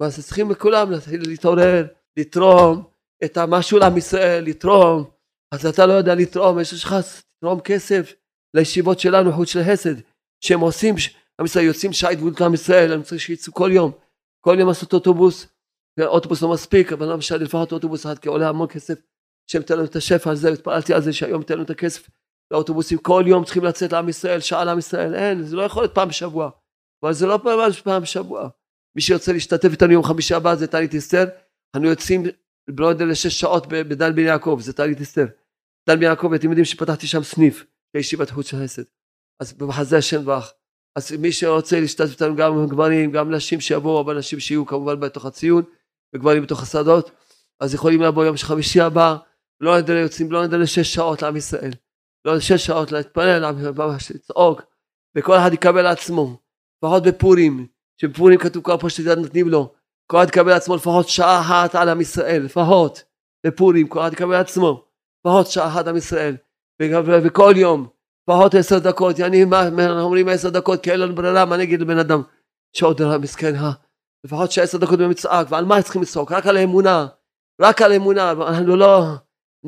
אז צריכים לכולם להתעורר, לתרום את המשהו לעם ישראל, לתרום. אז אתה לא יודע לתרום, יש לך לתרום כסף לישיבות שלנו, חוץ של חסד, שהם עושים, עם ישראל יוצאים שעה התבודדות לעם ישראל, אני צריך שיצאו כל יום, כל יום לעשות אוטובוס, ואוטובוס לא מספיק, אבל משנה, לפחות אוטובוס אחד, כי עולה המון כסף, שהם תן לנו את השפע הזה, התפעלתי על זה שהיום תן לנו את הכסף לאוטובוסים, כל יום צריכים לצאת לעם ישראל, שעה לעם ישראל, אין, זה לא יכול להיות פעם בשבוע, אבל זה לא פעם, פעם בשבוע. מי שירצה להשתתף איתנו יום חמישי הבא זה טלי טיסטר, אנו יוצאים לא יודע לשש שעות בדן בן יעקב, זה טלי טיסטר. דן בן יעקב, אתם יודעים שפתחתי שם סניף לישיבת חוץ של חסד. אז בחזה השם ברך. אז מי שרוצה להשתתף איתנו גם גברים, גם נשים שיבואו, אבל נשים שיהיו כמובן בתוך הציון, וגברים בתוך השדות, אז יכולים לבוא יום חמישי הבא, לא נדע יוצאים, לא נדע לשש שעות לעם ישראל. לא לשש שעות להתפלל, ממש לצעוק, וכל אחד יקבל לעצמו. לפחות בפורים, שבפורים כתוב כל הפרשת נותנים לו, כל אחד יקבל לעצמו לפחות שעה אחת על עם ישראל, לפחות, בפורים, כל אחד יקבל לעצמו. לפחות שעה אחת עם ישראל, וכל יום, לפחות עשר דקות, יעני, מה, אומרים עשר דקות, כי אין לנו ברירה, מה נגיד לבן אדם שעוד רע מסכן? לפחות שעשר דקות במצעק, ועל מה צריכים לצעוק? רק על האמונה, רק על האמונה, אנחנו לא,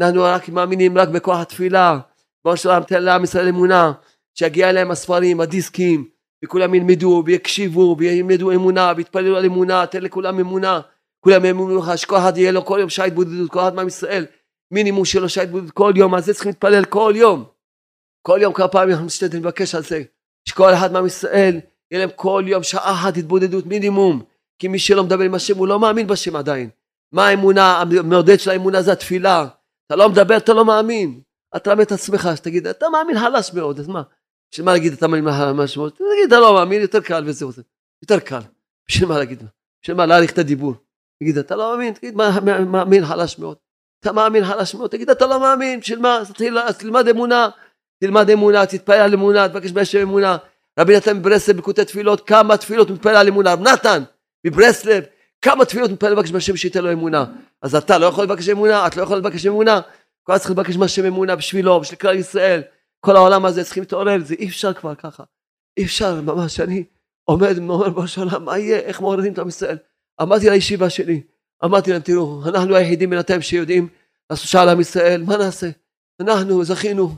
אנחנו רק מאמינים רק בכוח התפילה, בוא שלום תן לעם ישראל אמונה, שיגיע אליהם הספרים, הדיסקים, וכולם ילמדו ויקשיבו וילמדו אמונה ויתפללו על אמונה, תן לכולם אמונה, כולם יאמרו לך שכל אחד יהיה לו כל יום שעה התבודדות, כל אחד מעם ישראל מינימום שלושה התבודדות כל יום, על זה צריכים להתפלל כל יום. כל יום כמה פעמים אנחנו לבקש על זה. שכל אחד מעם ישראל יהיה להם כל יום שעה אחת התבודדות מינימום. כי מי שלא מדבר עם השם הוא לא מאמין בשם עדיין. מה האמונה, המעודד של האמונה זה התפילה. אתה לא מדבר, אתה לא מאמין. אתה תלמד את עצמך, שתגיד, אתה מאמין חלש מאוד, אז מה? בשביל מה להגיד אתה מאמין משמעות? תגיד, אתה לא מאמין, יותר קל וזהו זה. יותר קל. בשביל מה להגיד? בשביל מה להאריך את הדיבור? תגיד, אתה לא מאמין? תגיד, מאמין חלש מאוד. אתה מאמין חלש מאוד, תגיד אתה לא מאמין, בשביל מה? אז תלמד אמונה, תלמד אמונה, תתפלל על אמונה, תבקש בהשם אמונה. רבי נתן מברסלב בקוטי תפילות, כמה תפילות מתפלל על אמונה, רב נתן מברסלב, כמה תפילות מתפלל לבקש בהשם שייתן לו אמונה. אז אתה לא יכול לבקש אמונה, את לא יכולה לבקש אמונה, כל הזמן צריך לבקש בהשם אמונה בשבילו, בשביל כלל ישראל, כל העולם הזה צריכים להתעורר, זה אי אפשר כבר ככה, אי אפשר ממש, אני עומד ואומר בראש העולם, מה יהיה, איך מעוררים את עם ישראל. אמרתי לישיבה שלי, אמרתי להם, תראו, אנחנו היחידים בינתיים שיודעים לעשות שעה לעם ישראל, מה נעשה? אנחנו זכינו,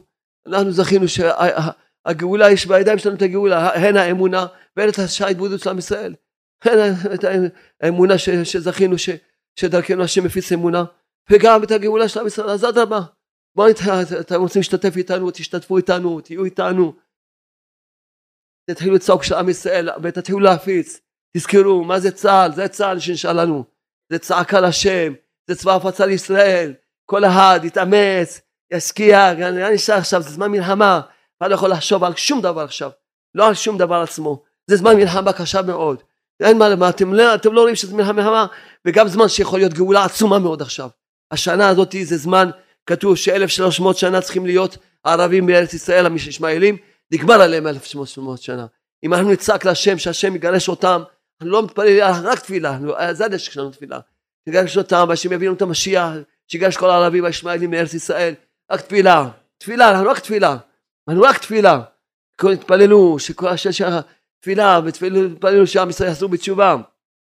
אנחנו זכינו שהגאולה יש בידיים שלנו את הגאולה, הן האמונה והן את השעה ההתבודדות של עם ישראל. הן את האמונה ש, שזכינו ש, שדרכנו השם מפיץ אמונה, וגם את הגאולה של עם ישראל, אז אדרבה, בואו, אתם רוצים להשתתף איתנו, תשתתפו איתנו, תהיו איתנו. תתחילו לצעוק של עם ישראל ותתחילו להפיץ, תזכרו מה זה צה"ל, זה צה"ל שנשאר לנו. זה צעקה לשם, זה צבא הפצה לישראל, כל אחד יתאמץ, ישקיע, נראה נשאר עכשיו, זה זמן מלחמה, אתה לא יכול לחשוב על שום דבר עכשיו. לא על שום דבר עצמו. זה זמן מלחמה קשה מאוד. אין מה, מה אתם, לא, אתם לא רואים שזה מלחמה, וגם זמן שיכול להיות גאולה עצומה מאוד עכשיו. השנה הזאת זה זמן, כתוב ש-1300 שנה צריכים להיות הערבים בארץ ישראל, הישמעאלים, נגמר עליהם 1300 שנה. אם אנחנו נצעק להשם, שהשם יגרש אותם, אנחנו לא מתפללים, רק תפילה, זה הדשק שלנו תפילה. יגרש אותם, והשם יביא לנו את המשיח, שיגרש כל הערבים הישמעאלים מארץ ישראל, רק תפילה, תפילה, אנחנו רק תפילה, אנחנו רק תפילה. תתפללו, שכל השם תפילה, ותפללו שעם ישראל יחזרו בתשובה,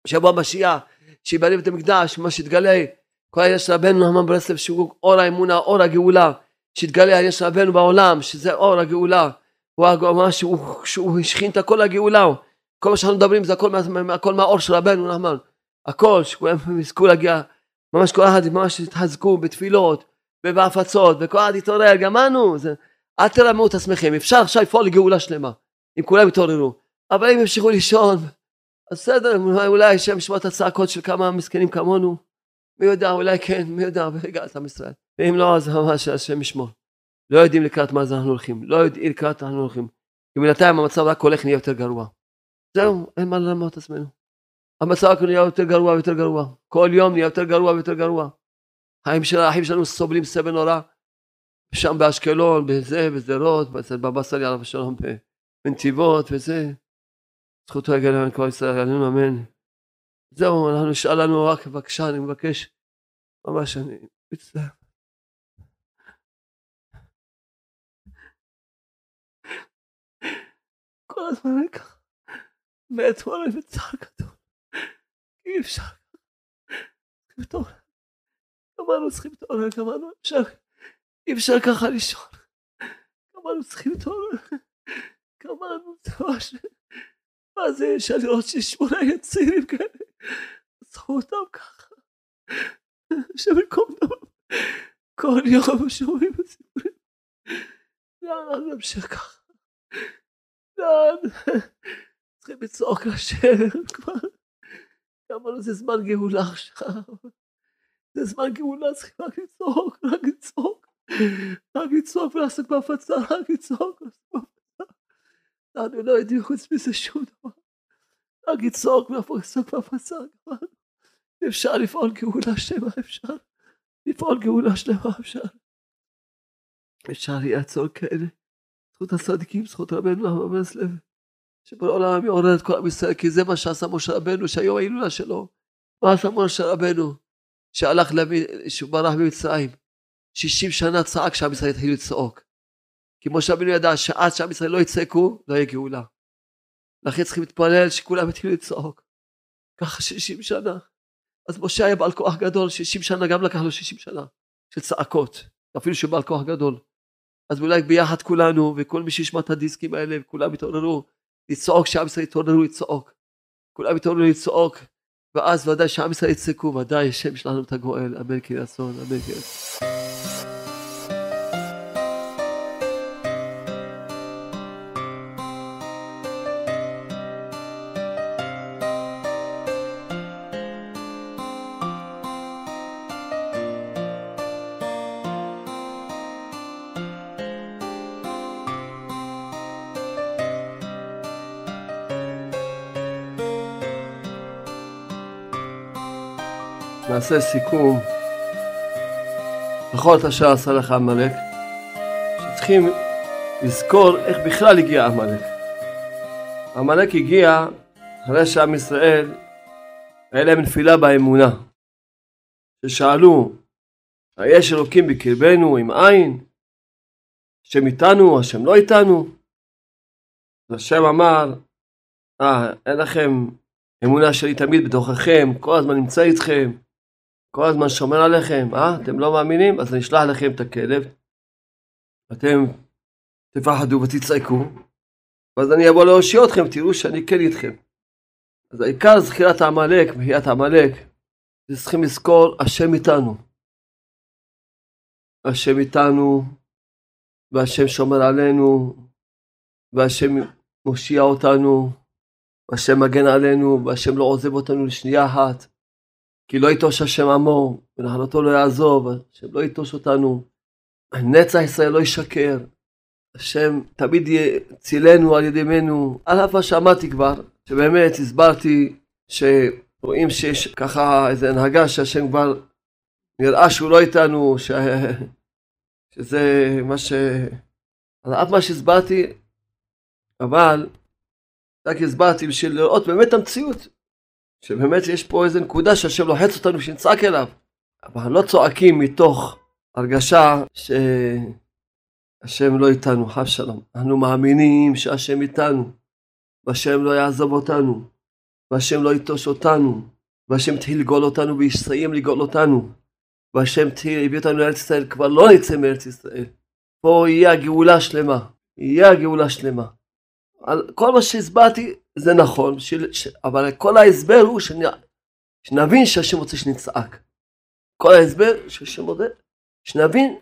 שיבוא המשיח, שיבנה את המקדש, מה שיתגלה, כל העניין של רבנו נחמן ברסלב שהוא אור האמונה, אור הגאולה, שיתגלה העניין של רבנו בעולם, שזה אור הגאולה, הוא אמר שהוא, השכין את הכל הגאולה, כל מה שאנחנו מדברים זה הכל, הכל מהאור של רבנו נחמן, הכל, שכולם יזכו להגיע, ממש כל אחד ממש יתחזקו בתפילות ובהפצות, וכל אחד יתעורר, גמרנו, אל תרמו את עצמכם, אפשר עכשיו לפעול לגאולה שלמה, אם כולם יתעוררו, אבל אם ימשיכו לישון, אז בסדר, אולי השם ישמע את הצעקות של כמה מסכנים כמונו, מי יודע, אולי כן, מי יודע, ברגע את עם ישראל. ואם לא, אז ממש השם ישמור. לא יודעים לקראת מה זה אנחנו הולכים, לא יודעים לקראת אנחנו הולכים. כי בינתיים המצב רק הולך נהיה יותר גרוע. זהו, אין מה ללמוד את עצמנו. המצב רק נהיה יותר גרוע ויותר גרוע. כל יום נהיה יותר גרוע ויותר גרוע. החיים של האחים שלנו סובלים סבל נורא. שם באשקלון, בזה, בשדרות, אצל בבא סאלי עליו השלום, בנתיבות וזה. זכותו יגן על כל ישראל, אמן אמן. זהו, אנחנו נשאל לנו רק בבקשה, אני מבקש, ממש אני מצטער. כל הזמן אני ככה, מאתמול אני בצער גדול, אי אפשר צריכים להתעורר, גמרנו צריכים להתעורר, גמרנו אפשר, אי אפשר ככה לישון, גמרנו צריכים להתעורר, גמרנו, זה ממש, מה זה, אפשר לראות ששמונה צעירים כאלה, עצרו אותם ככה, שבמקום דבר, כל יום שומעים את הסיפורים, לאן נמשיך ככה, לאן, צריכים לצעוק לשם כבר, אמרנו זה זמן גאולה עכשיו, זה זמן גאולה, צריכים רק לצעוק, רק לצעוק, רק לצעוק ולעסוק בהפצה, רק לצעוק, אנחנו לא יודעים חוץ מזה שום דבר. רק לצעוק ולעסוק בהפצה, אפשר לפעול גאולה שלמה, אפשר לפעול גאולה שלמה, אפשר. אפשר לעצור כאלה. זכות הצדיקים, זכות רבנו אברהם ברסלב, שבעולם יעורר את כל עם ישראל, כי זה מה שעשה משה רבנו, שהיום ההילולה שלו. מה עשה משה רבנו? שהלך להביא, שהוא ברח ממצרים. 60 שנה צעק שעם ישראל יתחילו לצעוק. כי משה רבנו ידע שעד שעם ישראל לא יצעקו, לא יהיה גאולה. לכן צריכים להתפלל שכולם יתחילו לצעוק. ככה 60 שנה. אז משה היה בעל כוח גדול, 60 שנה גם לקח לו 60 שנה של צעקות, אפילו שהוא בעל כוח גדול. אז אולי ביחד כולנו, וכל מי שישמע את הדיסקים האלה, וכולם יתעוררו, לצעוק, שעם ישראל יתעוררו לצעוק. כולם יתעוררו לצעוק, ואז ודאי שעם ישראל יצעקו, ודאי השם שלנו את הגואל, אמן כי רצון, אמן כי רצון. נעשה סיכום את אשר עשה לך עמלק, שצריכים לזכור איך בכלל הגיע עמלק. עמלק הגיע אחרי שעם ישראל היה להם נפילה באמונה, ששאלו, היש אלוקים בקרבנו עם עין? השם איתנו, השם לא איתנו? השם אמר, אה, אין לכם אמונה שלי תמיד בתוככם, כל הזמן נמצא איתכם, כל הזמן שומר עליכם, אה? אתם לא מאמינים? אז אני אשלח לכם את הכלב, אתם תפחדו ותצעקו, ואז אני אבוא להושיע אתכם, תראו שאני כן איתכם. אז העיקר זכירת העמלק, מחיית העמלק, זה צריכים לזכור, השם איתנו. השם איתנו, והשם שומר עלינו, והשם מושיע אותנו, והשם מגן עלינו, והשם לא עוזב אותנו לשנייה אחת. כי לא יטוש השם עמו, ונחלתו לא יעזוב, השם לא יטוש אותנו. נצח ישראל לא ישקר. השם תמיד יצילנו על ידי ימינו, על אף מה שאמרתי כבר, שבאמת הסברתי שרואים שיש ככה איזו הנהגה שהשם כבר נראה שהוא לא איתנו, ש... שזה מה ש... על אף מה שהסברתי, אבל רק הסברתי בשביל לראות באמת את המציאות, שבאמת יש פה איזו נקודה שהשם לוחץ אותנו שנצעק אליו, אבל לא צועקים מתוך הרגשה שהשם לא איתנו, חב שלום. אנחנו מאמינים שהשם איתנו, והשם לא יעזוב אותנו, והשם לא יטוש אותנו, והשם התחיל לגאול אותנו ויסיים לגאול אותנו, והשם התחיל, הביא אותנו לארץ ישראל, כבר לא נצא מארץ ישראל. פה יהיה הגאולה השלמה, יהיה הגאולה השלמה. על כל מה שהסברתי זה נכון, ש... ש... אבל כל ההסבר הוא שנ... שנבין שהשם רוצה שנצעק. כל ההסבר שהשם רוצה, שנבין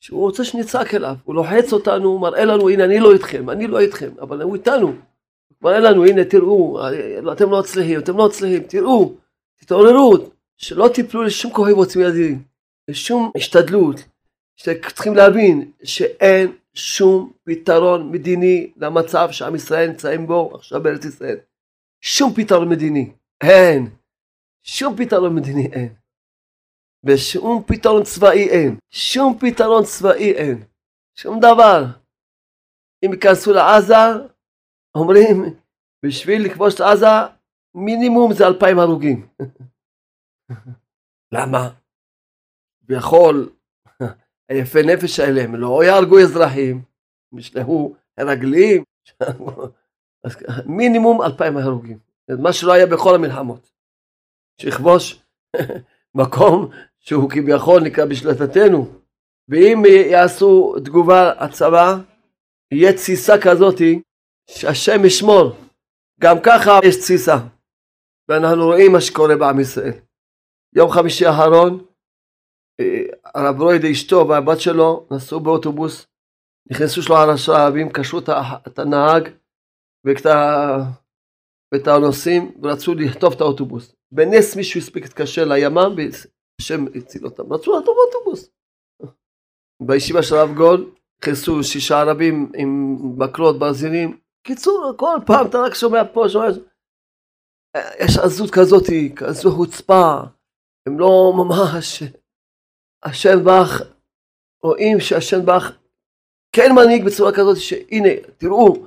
שהוא רוצה שנצעק אליו, הוא לוחץ אותנו, הוא מראה לנו, הנה אני לא איתכם, אני לא איתכם, אבל הוא איתנו. הוא מראה לנו, הנה תראו, אתם לא מצליחים, אתם לא מצליחים, תראו, תתעוררו, שלא תיפלו לשום כוכב עוצמי אדירים, לשום השתדלות, שצריכים להבין שאין שום פתרון מדיני למצב שעם ישראל נמצאים בו עכשיו בארץ ישראל. שום פתרון מדיני, אין. שום פתרון מדיני אין. ושום פתרון צבאי אין. שום פתרון צבאי אין. שום דבר. אם ייכנסו לעזה, אומרים, בשביל לכבוש את עזה, מינימום זה אלפיים הרוגים. למה? ויכול היפה נפש האלה, הם לא יהרגו אזרחים, הם ישלחו רגלים, אז מינימום אלפיים הרוגים, מה שלא היה בכל המלחמות, שיכבוש מקום שהוא כביכול נקרא בשלטתנו, ואם יעשו תגובה הצבא, יהיה תסיסה כזאתי, שהשם ישמור, גם ככה יש תסיסה, ואנחנו רואים מה שקורה בעם ישראל. יום חמישי האחרון, הרב רויד אשתו והבת שלו נסעו באוטובוס, נכנסו שלו אנשים ערבים, קשרו את הנהג ואת, ואת הנוסעים ורצו לכתוב את האוטובוס. בנס מישהו הספיק להתקשר לימ"מ והשם הציל אותם, רצו לכתוב אוטובוס. בישיבה של הרב גול נכנסו שישה ערבים עם מקלות, ברזינים. קיצור, כל פעם אתה רק שומע פה, שומע... יש עזות כזאת, כזו חוצפה, הם לא ממש... השם בך, רואים שהשם בך כן מנהיג בצורה כזאת שהנה, תראו,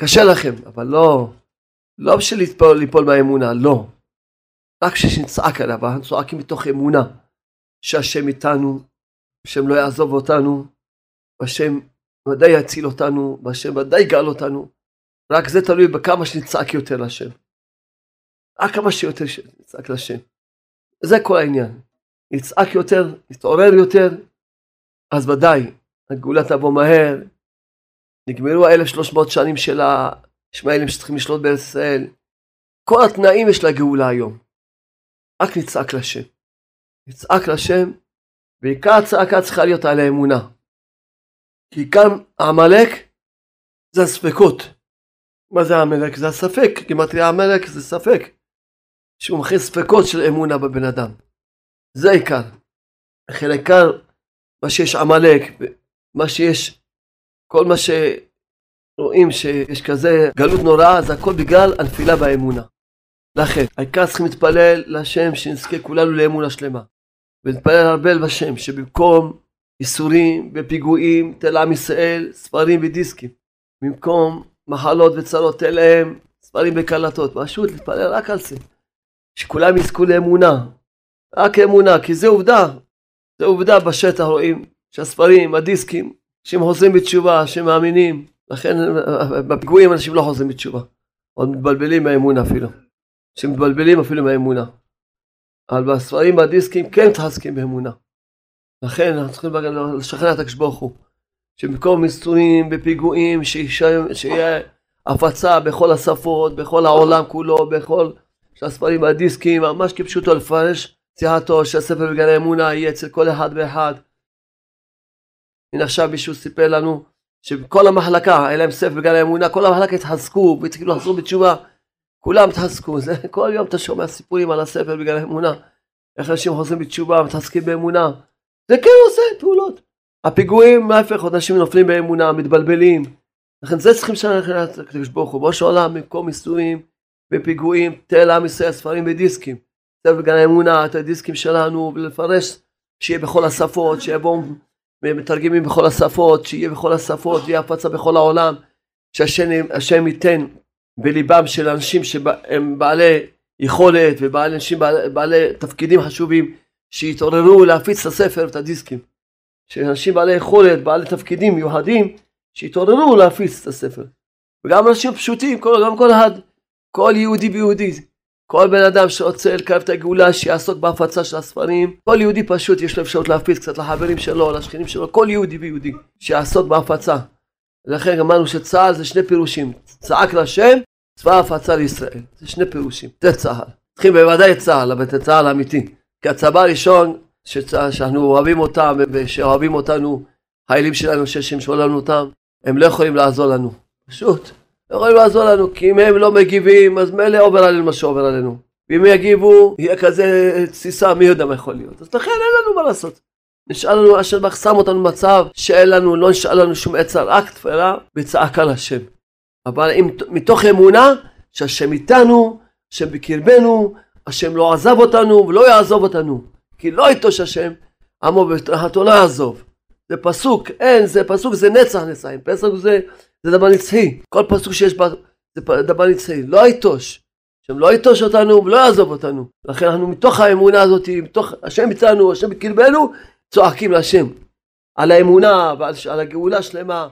קשה לכם, אבל לא, לא בשביל ליפול, ליפול באמונה, לא. רק כשנצעק עליו, אנחנו צועקים מתוך אמונה שהשם איתנו, השם לא יעזוב אותנו, והשם ודאי יציל אותנו, והשם ודאי יגאל אותנו. רק זה תלוי בכמה שנצעק יותר לשם. רק כמה שיותר שנצעק לשם. זה כל העניין. נצעק יותר, נתעורר יותר, אז ודאי, הגאולה תבוא מהר. נגמרו ה-1300 שנים של הישמעאלים שצריכים לשלוט בארץ ישראל. כל התנאים יש לגאולה היום. רק נצעק לשם. נצעק לשם, ועיקר הצעקה צריכה להיות על האמונה. כי כאן עמלק זה הספקות. מה זה עמלק? זה הספק. כמעט עמלק זה ספק. שהוא מכניס ספקות של אמונה בבן אדם. זה העיקר. לכן העיקר, מה שיש עמלק, מה שיש, כל מה שרואים שיש כזה גלות נוראה, זה הכל בגלל הנפילה באמונה. לכן, העיקר צריכים להתפלל להשם שנזכה כולנו לאמונה שלמה. ונתפלל הרבה לשם, שבמקום ייסורים ופיגועים, תל עם ישראל, ספרים ודיסקים. במקום מחלות וצרות, תל להם ספרים וקלטות. פשוט להתפלל רק על זה. שכולם יזכו לאמונה. רק אמונה, כי זה עובדה. זה עובדה בשטח רואים שהספרים, הדיסקים, שהם חוזרים בתשובה, שהם מאמינים. לכן בפיגועים אנשים לא חוזרים בתשובה. עוד מתבלבלים מהאמונה אפילו. שמתבלבלים אפילו מהאמונה. אבל בספרים, בדיסקים, כן מתחזקים באמונה. לכן אנחנו צריכים לשכנע את הקדוש ברוך הוא. שבמקום מסתונים בפיגועים, שיהיה הפצה בכל השפות, בכל העולם כולו, בכל שהספרים והדיסקים, ממש כפשוטו לפרש ציהתו שהספר בגן האמונה יהיה אצל כל אחד ואחד. הנה עכשיו מישהו סיפר לנו שבכל המחלקה היה להם ספר בגן האמונה, כל המחלקה התחזקו והתחילו לחזור בתשובה, כולם התחזקו, זה, כל יום אתה שומע סיפורים על הספר בגן האמונה, איך אנשים חוזרים בתשובה, מתחזקים באמונה, זה כן עושה פעולות. הפיגועים, ההפך, אנשים נופלים באמונה, מתבלבלים. לכן זה צריכים לשאול את הקדוש ברוך הוא, בראש העולם, במקום נישואים ופיגועים, תל עם ישראל, ספרים ודיסקים. זה בגן האמונה, את הדיסקים שלנו, ולפרש שיהיה בכל השפות, שיבואו מתרגמים בכל השפות, שיהיה בכל השפות, ויהיה הפצה בכל העולם, שהשם ייתן בליבם של אנשים שהם בעלי יכולת ובעלי אנשים בעלי, בעלי תפקידים חשובים, שיתעוררו להפיץ את הספר ואת הדיסקים. שאנשים בעלי יכולת, בעלי תפקידים מיוחדים, שיתעוררו להפיץ את הספר. וגם אנשים פשוטים, כל, גם כל אחד, כל יהודי ויהודי, כל בן אדם שרוצה לקרב את הגאולה, שיעסוק בהפצה של הספרים. כל יהודי פשוט יש לו אפשרות להפיץ קצת לחברים שלו, לשכנים שלו, כל יהודי ויהודי שיעסוק בהפצה. ולכן אמרנו שצה"ל זה שני פירושים, צעק לשם, צבא הפצה לישראל. זה שני פירושים, זה צה"ל. צריכים בוודאי צה"ל, אבל זה צה"ל אמיתי. כי הצבא הראשון שצה"ל, שאנחנו אוהבים אותם ושאוהבים אותנו, חיילים שלנו ששם שואלנו אותם, הם לא יכולים לעזור לנו. פשוט. לא יכולים לעזור לנו, כי אם הם לא מגיבים, אז מילא עובר עלינו מה שעובר עלינו. ואם יגיבו, יהיה כזה תסיסה, מי יודע מה יכול להיות. אז לכן אין לנו מה לעשות. נשאר לנו, אשר שם אותנו במצב שאין לנו, לא נשאר לנו שום עצה, רק תפילה וצעקה לשם. אבל אם, מתוך אמונה שהשם איתנו, השם בקרבנו, השם לא עזב אותנו ולא יעזוב אותנו. כי לא יטוש השם, עמו בתרחתו לא יעזוב. זה פסוק, אין, זה פסוק, זה נצח נצחים. פסוק זה זה דבר נצחי. כל פסוק שיש בה זה דבר נצחי. לא יטוש. השם לא יטוש אותנו ולא יעזוב אותנו. לכן אנחנו מתוך האמונה הזאת, מתוך השם איתנו, השם בקרבנו, צועקים להשם. על האמונה ועל הגאולה שלמה.